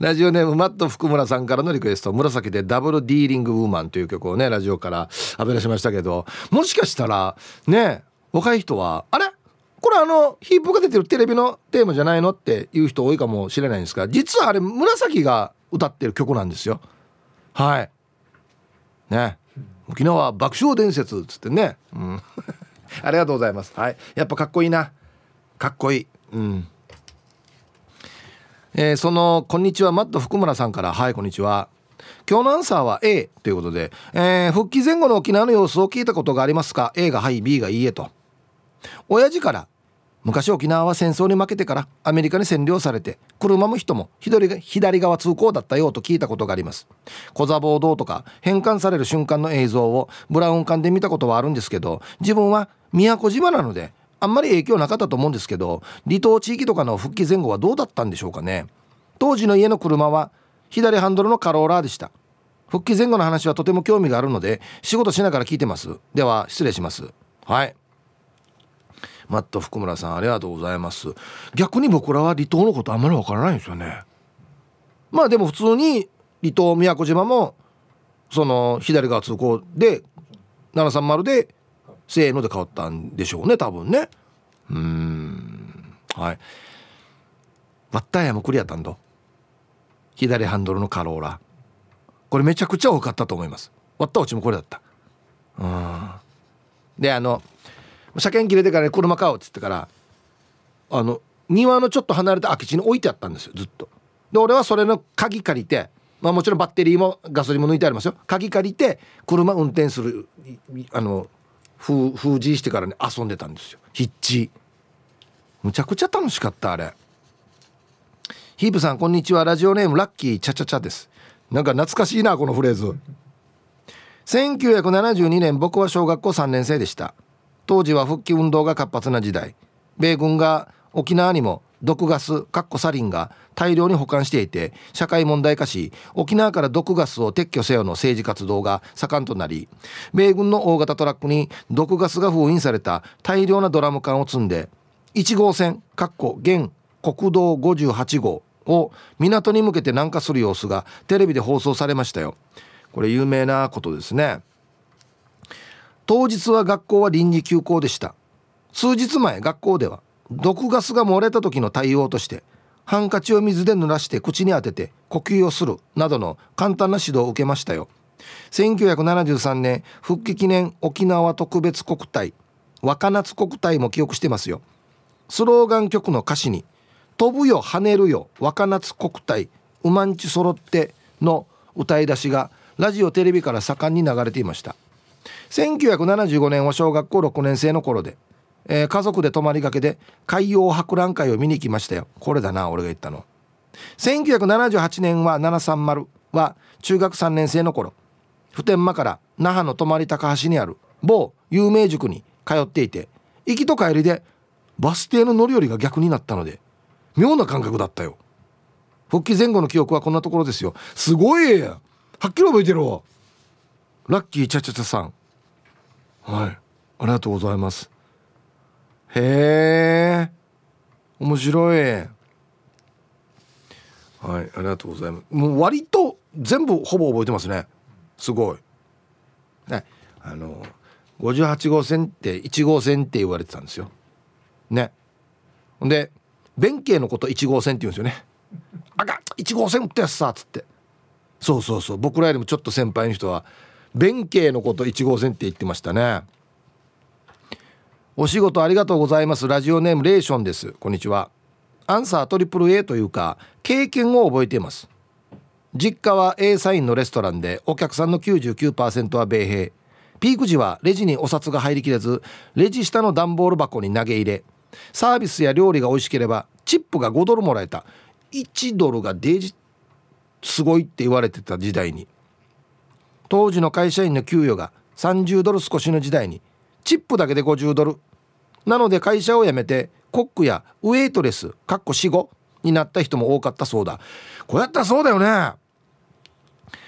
ラジオネームマット福村さんからのリクエスト紫でダブルディーリングウーマンという曲をねラジオから浴び出しましたけどもしかしたらね若い人はあれ？これあのヒープが出てるテレビのテーマじゃないのっていう人多いかもしれないんですが実はあれ紫が歌ってる曲なんですよ。はい。ね。沖縄爆笑伝説っつってね、うん、ありがとうございます。はい。やっぱかっこいいな。かっこいい。うん。えー、そのこんにちはマット福村さんからはいこんにちは。今日のアンサーは A ということで、えー、復帰前後の沖縄の様子を聞いたことがありますか？A がはい B がいいえと。親父から昔沖縄は戦争に負けてからアメリカに占領されて車も人も左左側通行だったよと聞いたことがあります。小座暴動とか返還される瞬間の映像をブラウン管で見たことはあるんですけど自分は宮古島なのであんまり影響なかったと思うんですけど離島地域とかの復帰前後はどうだったんでしょうかね。当時の家の車は左ハンドルのカローラーでした。復帰前後の話はとても興味があるので仕事しながら聞いてます。では失礼します。はい。マット福村さんありがとうございます。逆に僕らは離島のことあんまりわからないんですよね。まあでも普通に離島宮古島もその左側通行で730でせーので変わったんでしょうね多分ね。うん。はい。バッターヤもクリアったんだ左ハンドルのカローラ。これめちゃくちゃ多かったと思います。割ったうちもこれだった。うん。であの車検切れてから、ね、車買おうっつってからあの庭のちょっと離れた空き地に置いてあったんですよずっと。で俺はそれの鍵借りてまあもちろんバッテリーもガソリンも抜いてありますよ。鍵借りて車運転するあの封封じしてからね遊んでたんですよ。ヒッチ。むちゃくちゃ楽しかったあれ。ヒープさんこんにちは。ラジオネームラッキーチャチャチャです。なんか懐かしいなこのフレーズ。1972年僕は小学校3年生でした。当時は復帰運動が活発な時代。米軍が沖縄にも毒ガスかっこサリンが大量に保管していて社会問題化し沖縄から毒ガスを撤去せよの政治活動が盛んとなり米軍の大型トラックに毒ガスが封印された大量なドラム缶を積んで1号線かっこ現国道58号を港に向けて南下する様子がテレビで放送されましたよ。これ有名なことですね。当日は学校は臨時休校でした。数日前学校では毒ガスが漏れた時の対応としてハンカチを水で濡らして口に当てて呼吸をするなどの簡単な指導を受けましたよ。1973年復帰記念沖縄特別国体若夏国体も記憶してますよ。スローガン曲の歌詞に「飛ぶよ跳ねるよ若夏国体うまんち揃って」の歌い出しがラジオテレビから盛んに流れていました。1975年は小学校6年生の頃で、えー、家族で泊まりがけで海洋博覧会を見に行きましたよ。これだな俺が言ったの。1978年は730は中学3年生の頃。普天間から那覇の泊まり高橋にある某有名塾に通っていて行きと帰りでバス停の乗り降りが逆になったので妙な感覚だったよ。復帰前後の記憶はこんなところですよ。すごいはっきり覚えてるわ。ラッキーチャチャチャさん。はい。ありがとうございます。へえ。面白い。はいありがとうございます。もう割と全部ほぼ覚えてますね。すごい。ねあの58号線って1号線って言われてたんですよ。ね。ほんで弁慶のこと1号線って言うんですよね。あが1号線ってやつさっつって。そうそうそう。僕らよりもちょっと先輩の人は弁慶のこと1号線って言ってましたね。お仕事ありがとうございます。ラジオネームレーションです。こんにちは。アンサートリプル A というか経験を覚えています。実家は A サインのレストランでお客さんの99%は米兵。ピーク時はレジにお札が入りきれずレジ下の段ボール箱に投げ入れサービスや料理が美味しければチップが5ドルもらえた。1ドルがデジすごいって言われてた時代に。当時の会社員の給与が30ドル少しの時代に。チップだけで50ドル。なので会社を辞めてコックやウェイトレスかっこ死後になった人も多かったそうだ。こうやったらそうだよね。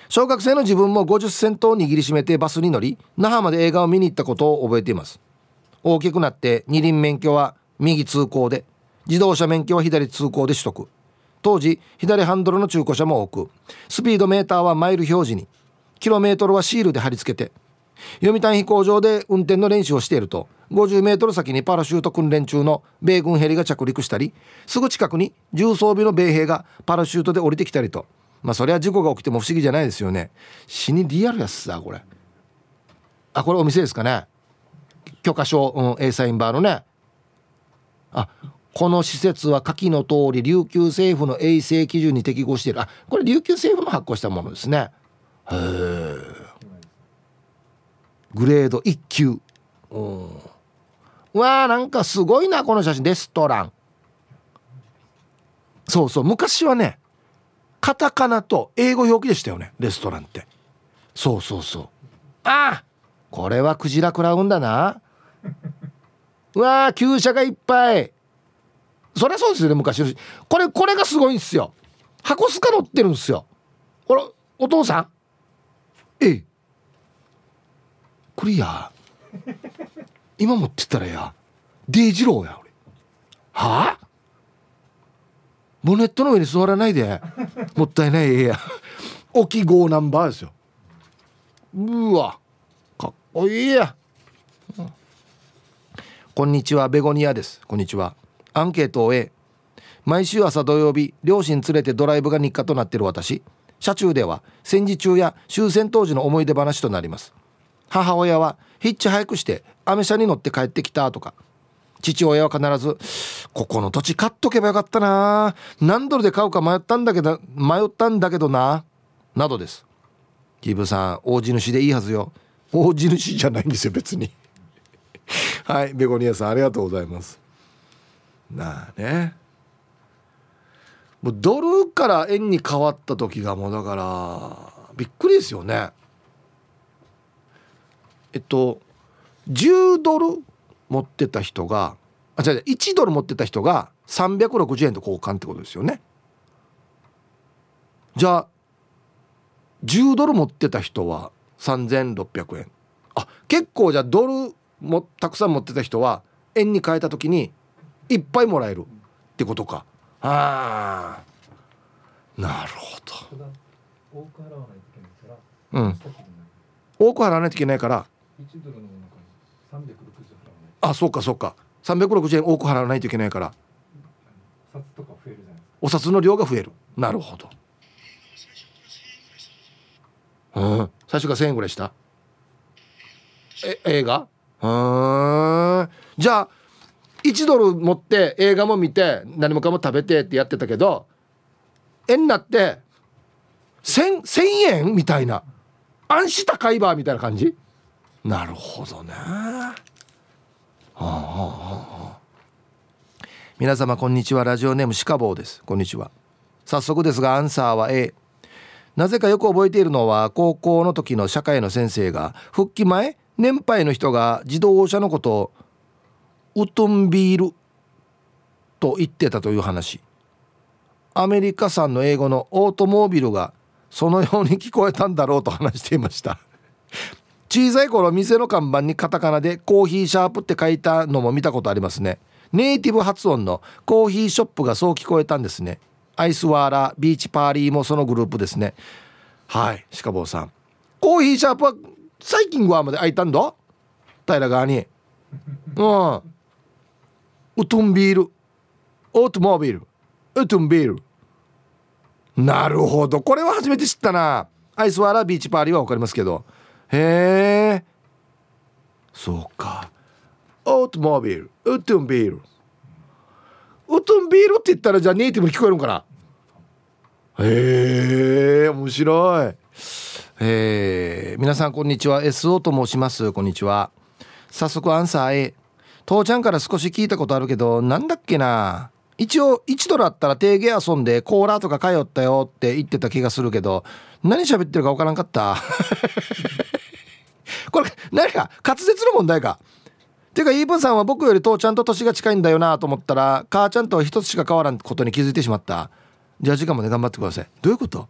小学生の自分も50セントを握りしめてバスに乗り那覇まで映画を見に行ったことを覚えています。大きくなって二輪免許は右通行で自動車免許は左通行で取得。当時左ハンドルの中古車も多く。スピードメーターはマイル表示に。キロメートルはシールで貼り付けて。読谷飛行場で運転の練習をしていると50メートル先にパラシュート訓練中の米軍ヘリが着陸したりすぐ近くに重装備の米兵がパラシュートで降りてきたりと。まあそりゃ事故が起きても不思議じゃないですよね。死にリアルやつさこれ。あこれお店ですかね。許可証、うん、A サインバーのね。あこの施設は下記の通り琉球政府の衛生基準に適合している。あこれ琉球政府の発行したものですね。へえグレード1級。うん。わあなんかすごいなこの写真。レストラン。そうそう。昔はねカタカナと英語表記でしたよねレストランって。そうそうそう。ああこれはクジラ食らうんだな。うわあ旧車がいっぱい。そりゃそうですよね昔これこれがすごいんですよ。箱スカ乗ってるんですよ。これお父さん？ええ。クリア。今持ってたらや。デイジローや俺。はあ？ボネットの上に座らないで。もったいないえや。置きい号ナンバーですよ。うわ。かっこいいや、うん、こんにちはベゴニアです。こんにちは。アンケートを A 毎週朝土曜日両親連れてドライブが日課となっている私。車中では戦時中や終戦当時の思い出話となります。母親はヒッチハイクしてアメ車に乗って帰ってきたとか。父親は必ず「ここの土地買っとけばよかったな。何ドルで買うか迷ったんだけど迷ったんだけどな」などです。ギブさん大地主でいいはずよ。大地主じゃないんですよ別に。はいベゴニアさんありがとうございます。なあね。もうドルから円に変わった時がもうだからびっくりですよね。えっと10ドル持ってた人があ違う1ドル持ってた人が360円と交換ってことですよね。じゃあ10ドル持ってた人は3600円。あ結構じゃあドルもたくさん持ってた人は円に変えた時にいっぱいもらえるってことか。あなるほど。うん。多く払わないといけないからあそうかそうか。360円多く払わないといけないから。お札の量が増える。なるほど。うん。最初が1000円ぐらいした？え映画？うん。じゃあ1ドル持って映画も見て何もかも食べてってやってたけど円になって 1000, 1000円みたいな。暗視高いばみたいな感じ？なるほどね、皆様こんにちは。ラジオネームシカボーです。こんにちは。早速ですがアンサーは A なぜかよく覚えているのは高校の時の社会の先生が復帰前年配の人が自動車のことをウトンビールと言ってたという話。アメリカ産の英語のオートモービルがそのように聞こえたんだろうと話していました。小さい頃店の看板にカタカナでコーヒーシャープって書いたのも見たことありますね。ネイティブ発音のコーヒーショップがそう聞こえたんですね。アイスワーラービーチパーリーもそのグループですね。はい鹿坊さん。コーヒーシャープは最近グアムで開いたんだ？平川に。うん。ウトンビール。オートモービル。ウトンビール。なるほど。これは初めて知ったな。アイスワーラービーチパーリーは分かりますけど。へえ。そうか。オートモービル。ウトンビール。ウトンビールって言ったらじゃあネイティブに聞こえるんかな？へえ面白い。えー、皆さんこんにちは。SO と申します。こんにちは。早速アンサー A 父ちゃんから少し聞いたことあるけどなんだっけな？一応1ドルあったら定芸遊んでコーラとか通ったよって言ってた気がするけど何喋ってるか分からんかった？これ何か滑舌の問題か。っていうかイーブンさんは僕より父ちゃんと年が近いんだよなと思ったら母ちゃんとは一つしか変わらんことに気づいてしまった。じゃあ時間まで頑張ってください。どういうこと？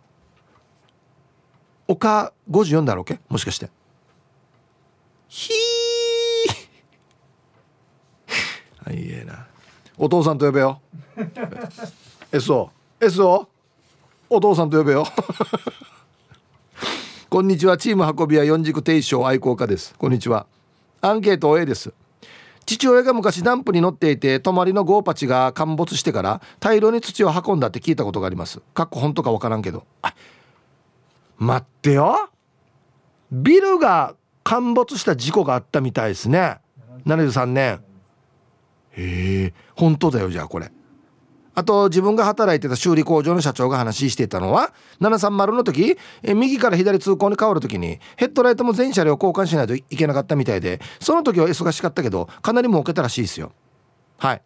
おか54だろうけ？もしかして。ひー。はいええな。お父さんと呼べよ。SO SO お父さんと呼べよ。こんにちは。チーム運び屋四軸定称愛好家です。こんにちは。アンケート A です。父親が昔ダンプに乗っていて泊まりのゴーパチが陥没してから大量に土を運んだって聞いたことがあります。かっこ本当か分からんけど。あ待ってよ。ビルが陥没した事故があったみたいですね。73年。へえ本当だよじゃあこれ。あと自分が働いてた修理工場の社長が話していたのは730の時え右から左通行に変わる時にヘッドライトも全車両交換しないといけなかったみたいでその時は忙しかったけどかなり儲けたらしいですよ。はい。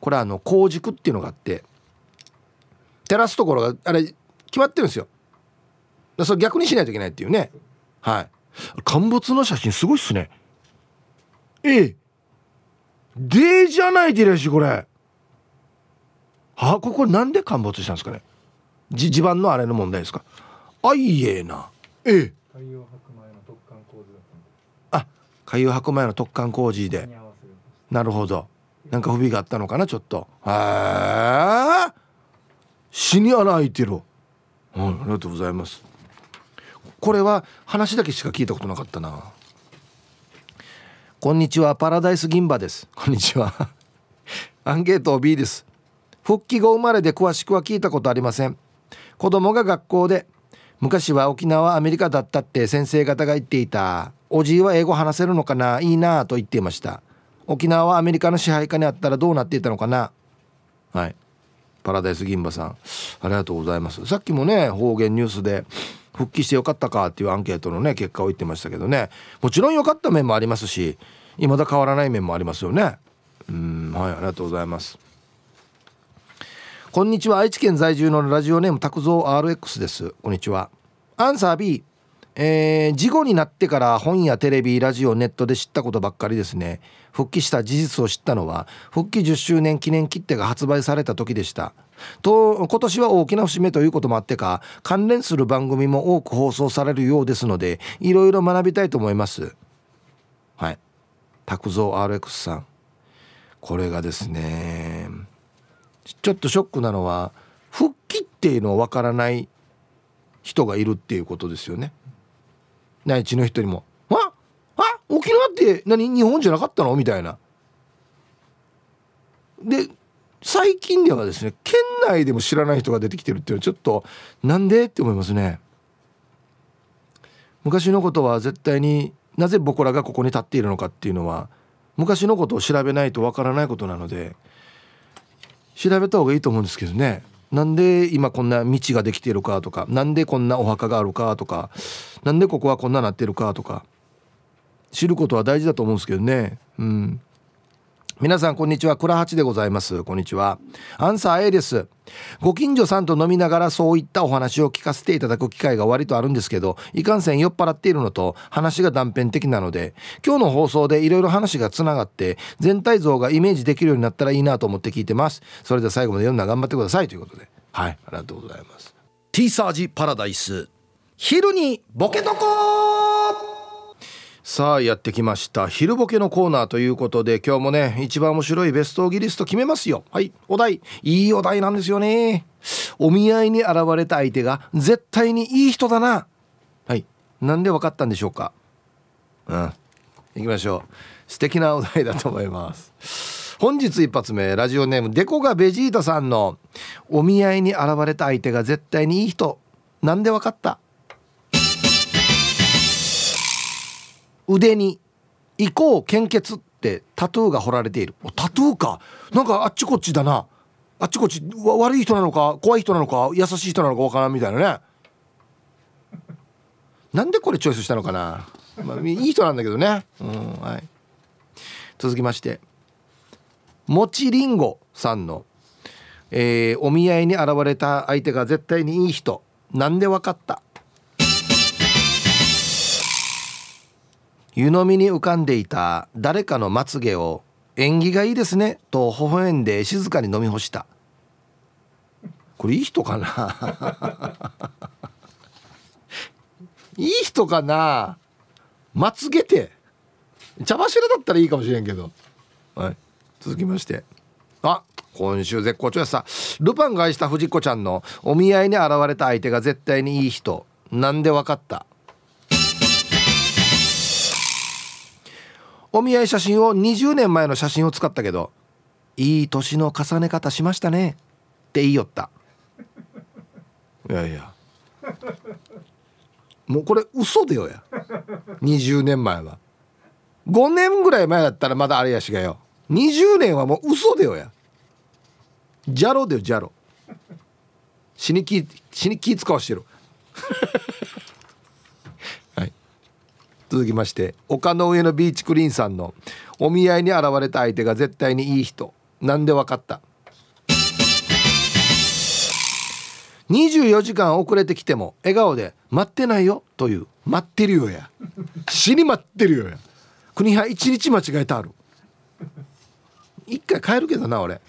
これあの工軸っていうのがあって照らすところがあれ決まってるんですよ。それ逆にしないといけないっていうね。はい。陥没の写真すごいっすね。ええ。でじゃないでらしこれ。はここなんで陥没したんですかね？じ地盤のあれの問題ですか？あいえな。ええ。海洋白米の特管工事あ海洋白米の特管工事で。なるほど。なんか不備があったのかなちょっと。へえ。死に穴開いてる。はいありがとうございます。これは話だけしか聞いたことなかったな。こんにちはパラダイス銀馬です。こんにちは。アンケート B です復帰後生まれで詳しくは聞いたことありません。子供が学校で昔は沖縄アメリカだったって先生方が言っていた。おじいは英語話せるのかな？いいなと言っていました沖縄はアメリカの支配下にあったらどうなっていたのかな？はい。パラダイス銀馬さん。ありがとうございます。さっきもね方言ニュースで復帰してよかったかっていうアンケートのね結果を言ってましたけどね。もちろん良かった面もありますし未だ変わらない面もありますよね。うん。はい。ありがとうございます。こんにちは。愛知県在住のラジオネーム拓蔵 RX です。こんにちは。アンサー B えー、事後になってから本やテレビラジオネットで知ったことばっかりですね。復帰した事実を知ったのは復帰10周年記念切手が発売された時でした。と今年は大きな節目ということもあってか関連する番組も多く放送されるようですのでいろいろ学びたいと思います。はい。拓蔵 RX さん。これがですねちょっとショックなのは復帰っていうのは分からない人がいるっていうことですよね。内地の人にも「ああ沖縄って何？日本じゃなかったの?」みたいな。で最近ではですね県内でも知らない人が出てきてるっていうのはちょっとなんで？って思いますね。昔のことは絶対になぜ僕らがここに立っているのかっていうのは昔のことを調べないとわからないことなので調べた方がいいと思うんですけどね。なんで今こんな道ができているかとかなんでこんなお墓があるかとかなんでここはこんななってるかとか知ることは大事だと思うんですけどね。うん。皆さんこんにちは。倉八でございます。こんにちは。アンサー A です。ご近所さんと飲みながらそういったお話を聞かせていただく機会が割とあるんですけどいかんせん酔っ払っているのと話が断片的なので今日の放送でいろいろ話がつながって全体像がイメージできるようになったらいいなと思って聞いてます。それでは最後まで読んだ頑張ってくださいということで。はいありがとうございます。T サージパラダイス。昼にボケとこさあやってきました。昼ボケのコーナーということで今日もね一番面白いベストギリスト決めますよ。はいお題。いいお題なんですよね。お見合いに現れた相手が絶対にいい人だな。はいなんで分かったんでしょうか。うん行きましょう。素敵なお題だと思います。本日一発目ラジオネームデコがベジータさんのお見合いに現れた相手が絶対にいい人。なんで分かった？腕に「移行献血」ってタトゥーが彫られている。タトゥーか。なんかあっちこっちだな。あっちこっち悪い人なのか怖い人なのか優しい人なのかわからんみたいなね。なんでこれチョイスしたのかな、まあ、いい人なんだけどね、うんはい、続きまして。もちりんごさんの、えー、お見合いに現れた相手が絶対にいい人。なんでわかった？湯飲みに浮かんでいた誰かのまつげを縁起がいいですねと微笑んで静かに飲み干した。これいい人かな？いい人かな？まつげて茶柱だったらいいかもしれんけど。はい続きまして。あ今週絶好調やさ。ルパンが愛した藤子ちゃんのお見合いに現れた相手が絶対にいい人。なんでわかった？お見合い写真を20年前の写真を使ったけどいい年の重ね方しましたね。って言いよった。いやいや。もうこれ嘘でよや。20年前は。5年ぐらい前だったらまだあれやしがよ。20年はもう嘘でよや。ジャロでよジャロ。死に気死に気使わしてる。続きまして丘の上のビーチクリーンさんのお見合いに現れた相手が絶対にいい人。なんでわかった？24時間遅れてきても笑顔で「待ってないよ」という「待ってるよや」死に待ってるよや。国派一日間違えたある。一回帰るけどな俺。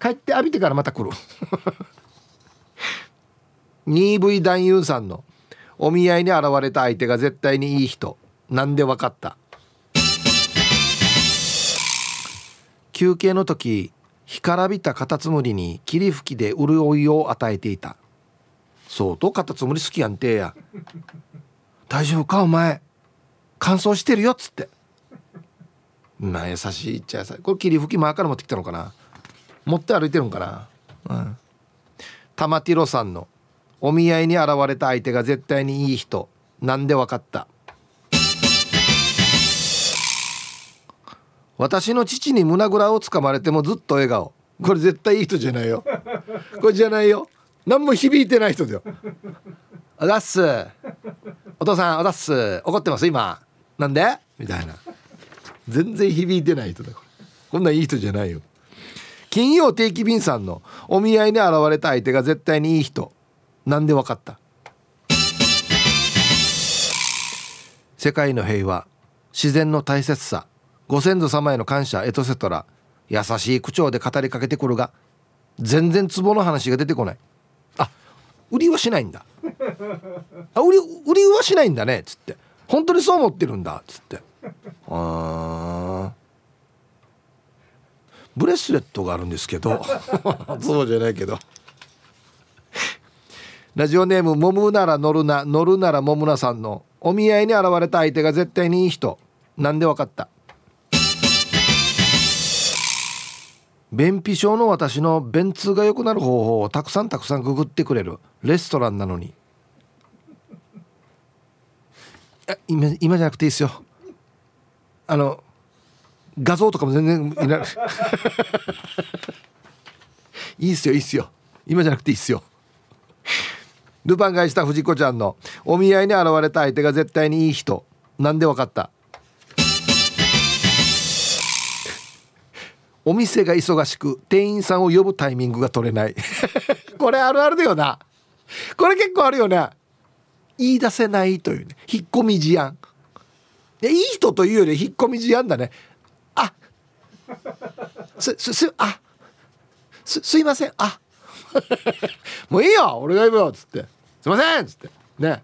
帰って浴びてからまた来る。2V 男優さんのお見合いに現れた相手が絶対にいい人。なんでわかった？休憩の時干からびたカタツムリに霧吹きで潤いを与えていた。そうとカタツムリ好きやんてや。大丈夫かお前？乾燥してるよっつって。まあ優しいっちゃ優しい。これ霧吹き前から持ってきたのかな？持って歩いてるんかな？うん。玉ティロさんのお見合いに現れた相手が絶対にいい人。なんでわかった？私の父に胸ぐらをつかまれてもずっと笑顔。これ絶対いい人じゃないよ。これじゃないよ。何も響いてない人だよ。おだっす。お父さんおだっす。怒ってます今。なんで？みたいな。全然響いてない人だこれ。こんないい人じゃないよ。金曜定期便さんのお見合いに現れた相手が絶対にいい人。なんでわかった？世界の平和自然の大切さ。ご先祖様への感謝エトセトラ優しい口調で語りかけてくるが全然壺の話が出てこない。あ売りはしないんだ。あ売り売りはしないんだねっつって。本当にそう思ってるんだっつって。あブレスレットがあるんですけど。そうじゃないけど。ラジオネーム「もむなら乗るな乗るならもむな」さんのお見合いに現れた相手が絶対にいい人。なんでわかった？便秘症の私の便通が良くなる方法をたくさんたくさんググってくれるレストランなのに。今今じゃなくていいですよ。あの画像とかも全然いない。いいっすよいいっすよ。今じゃなくていいっすよ。ルパン返した藤子ちゃんのお見合いに現れた相手が絶対にいい人。なんでわかった？お店が忙しく店員さんを呼ぶタイミングが取れない。これあるあるだよな。これ結構あるよね言い出せないというね。引っ込み思案。いい人というより引っ込み思案だね。あすすすあすすいません。あ。もういいよ。俺が言うよ。っつって。すいません。っつって。ね。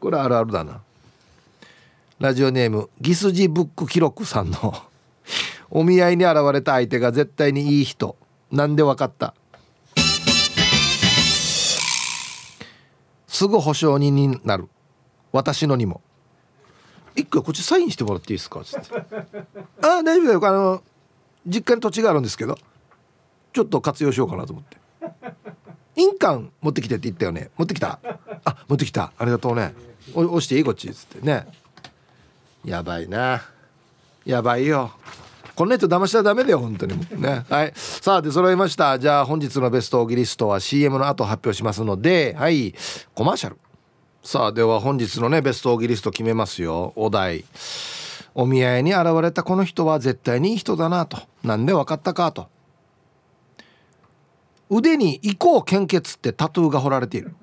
これあるあるだな。ラジオネームギスジブック記録さんのお見合いに現れた相手が絶対にいい人。なんでわかった？すぐ保証人になる。私のにも。一個こっちサインしてもらっていいですか？つってあ大丈夫だよ。あの実家に土地があるんですけどちょっと活用しようかなと思って。印鑑持ってきてって言ったよね。持ってきた？あ持ってきた。ありがとうね。押していい？こっち。っつってね。やばいな。やばいよこんな人騙しちゃダメだよ本当に。ね。はい。さあで揃いました。じゃあ本日のベストオギリストは CM の後発表しますのではい。コマーシャル。さあでは本日のねベストオギリスト決めますよ。お題。お見合いに現れたこの人は絶対にいい人だなと。なんで分かったかと。腕に「移行献血」ってタトゥーが彫られている。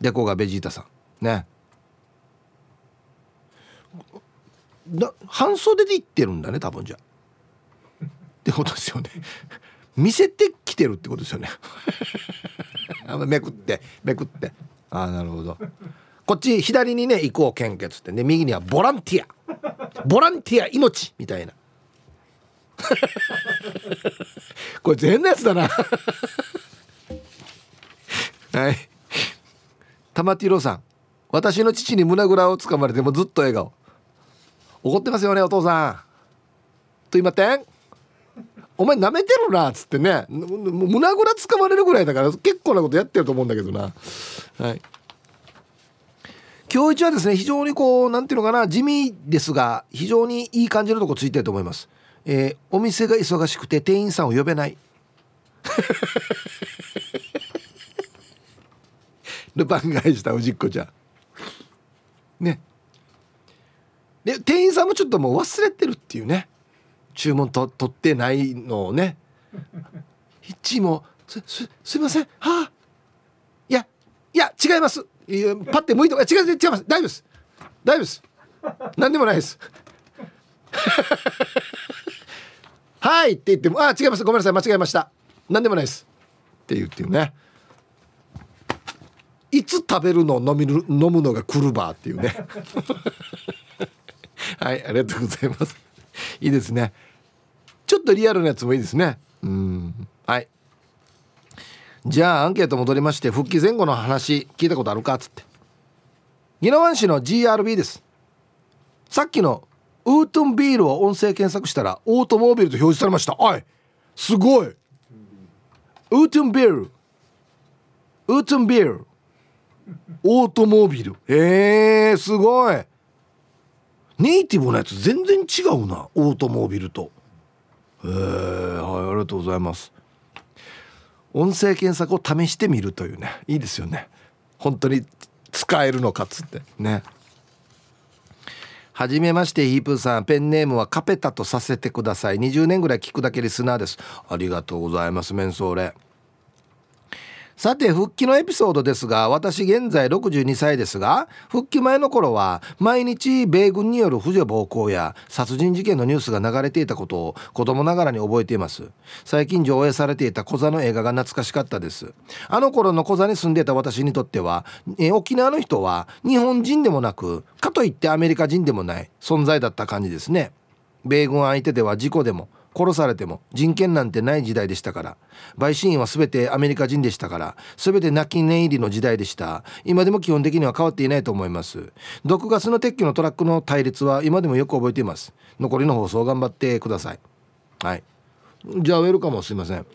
デコがベジータさん。ね。半袖で行ってるんだね多分じゃあ。ってことですよね。見せてきてるってことですよね。めくってめくって。ああなるほど。こっち左にね「移行献血」って。ね右には「ボランティア」「ボランティア命」みたいな。これ全なやつだな。はい。玉ティロさん。私の父に胸ぐらをつかまれてもずっと笑顔。怒ってますよねお父さん。と言いません？お前舐めてるなっつってね。胸ぐらつかまれるぐらいだから結構なことやってると思うんだけどな。はい。今日一はですね非常にこうなんていうのかな地味ですが非常にいい感じのとこついてると思います。えー、お店が忙しくて店員さんを呼べない。ルパン返したおじっこちゃん。ね。で店員さんもちょっともう忘れてるっていうね。注文と取ってないのをね。一もすすすいません。はあ。いやいや違います。いやパッて向いて違う違う違います。大丈夫です。大丈夫です。何でもないです。はいって言ってもあ違います。ごめんなさい。間違えました。何でもないです。って言ってるね。いつ食べるの飲みる飲むのが来るばっていうね。はいありがとうございます。いいですね。ちょっとリアルなやつもいいですね。うん。はい。じゃあアンケート戻りまして復帰前後の話聞いたことあるかっつって。宜野湾市の GRB です。さっきのウートンビールを音声検索したらオートモービルと表示されました。はいすごい。ウートンビール。ウートンビール。オートモービル。えー、すごい。ネイティブなやつ全然違うなオートモービルと。えー、はいありがとうございます。音声検索を試してみるというねいいですよね。本当に使えるのかっつって。ね。はじめましてヒープーさん。ペンネームはカペタとさせてください。20年ぐらい聞くだけリスナーです。ありがとうございますメンソーレ。さて復帰のエピソードですが私現在62歳ですが復帰前の頃は毎日米軍による婦女暴行や殺人事件のニュースが流れていたことを子供ながらに覚えています。最近上映されていた小座の映画が懐かしかったです。あの頃の小座に住んでいた私にとってはえ沖縄の人は日本人でもなくかといってアメリカ人でもない存在だった感じですね。米軍相手では事故でも殺されても人権なんてない時代でしたから。陪審員は全てアメリカ人でしたから。全て泣き寝入りの時代でした。今でも基本的には変わっていないと思います。毒ガスの撤去のトラックの対立は今でもよく覚えています。残りの放送頑張ってください。はい。じゃあウェルカムすいません。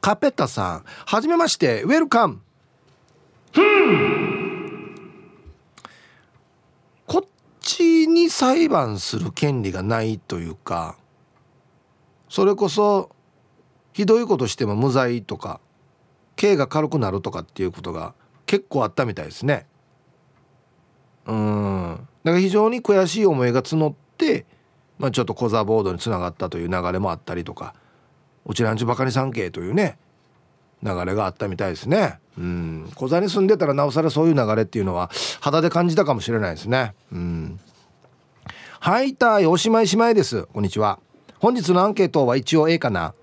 カペタさんはじめましてウェルカム。こっちに裁判する権利がないというかそれこそひどいことしても無罪とか刑が軽くなるとかっていうことが結構あったみたいですね。うん。だから非常に悔しい思いが募って、まあ、ちょっとコザボードにつながったという流れもあったりとかうちなんちバカに三景というね流れがあったみたいですね。うん。小座に住んでたらなおさらそういう流れっていうのは肌で感じたかもしれないですね。うん。はいたいおしまいしまいです。こんにちは。本日のアンケートは一応 A かな。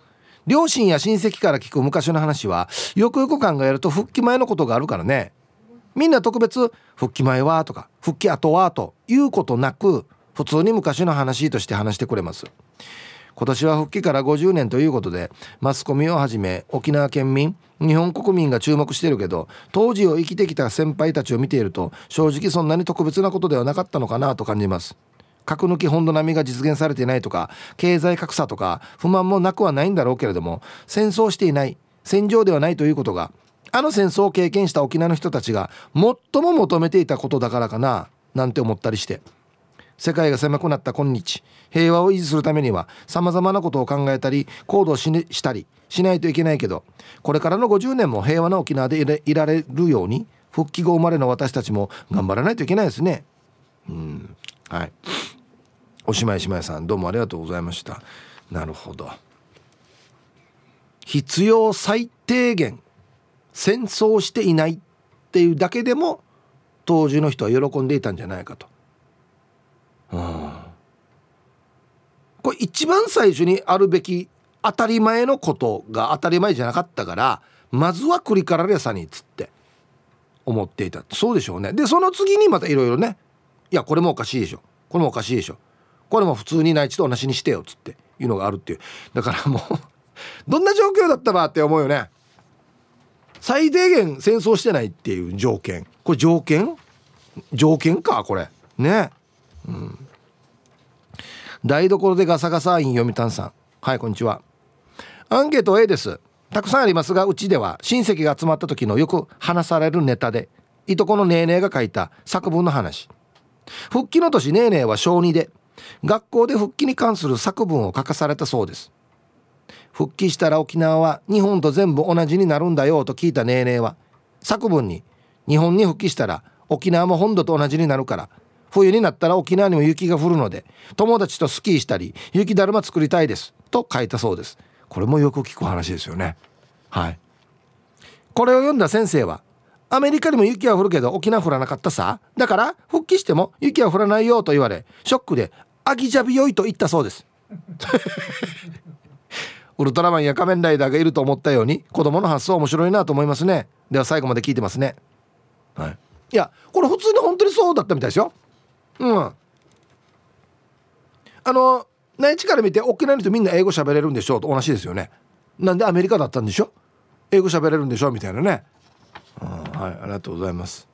両親や親戚から聞く昔の話はよくよく考えると復帰前のことがあるからね。みんな特別復帰前はとか復帰後はということなく普通に昔の話として話してくれます。今年は復帰から50年ということでマスコミをはじめ沖縄県民日本国民が注目してるけど当時を生きてきた先輩たちを見ていると正直そんなに特別なことではなかったのかなと感じます。核抜き本土並みが実現されていないとか経済格差とか不満もなくはないんだろうけれども戦争していない戦場ではないということがあの戦争を経験した沖縄の人たちが最も求めていたことだからかななんて思ったりして。世界が狭くなった今日平和を維持するためにはさまざまなことを考えたり行動し,、したりしないといけないけどこれからの50年も平和な沖縄でいられるように復帰後生まれの私たちも頑張らないといけないですね。うん。はい。おしまいしまいさんどうもありがとうございました。なるほど。必要最低限戦争していないっていうだけでも当時の人は喜んでいたんじゃないかと。うん。これ一番最初にあるべき当たり前のことが当たり前じゃなかったからまずは栗かられさにっつって。思っていた。そうでしょうね。でその次にまたいろいろね。いやこれもおかしいでしょ。これもおかしいでしょ。これも普通に内地と同じにしてよっつっていうのがあるっていう。だからもう どんな状況だったばって思うよね。最低限戦争してないっていう条件。これ条件？条件かこれ。ね。うん。台所でガサガサイン読谷さん。はいこんにちは。アンケート A です。たくさんありますがうちでは親戚が集まった時のよく話されるネタでいとこのネーネーが書いた作文の話。復帰の年ネーネーは小2で学校で復帰に関する作文を書かされたそうです。復帰したら沖縄は日本と全部同じになるんだよと聞いたネーネーは作文に日本に復帰したら沖縄も本土と同じになるから冬になったら沖縄にも雪が降るので友達とスキーしたり雪だるま作りたいですと書いたそうです。これもよく聞く話ですよね。はい。これを読んだ先生はアメリカにも雪は降るけど沖縄降らなかったさ。だから復帰しても雪は降らないよと言われショックでアギジャビヨイと言ったそうです。ウルトラマンや仮面ライダーがいると思ったように子供の発想面白いなと思いますね。では最後まで聞いてますね。はい。いやこれ普通に本当にそうだったみたいですよ。うん。あの内地から見て沖縄の人みんな英語喋れるんでしょうと同じですよね。なんでアメリカだったんでしょ英語喋れるんでしょみたいなね、うん、はいありがとうございます。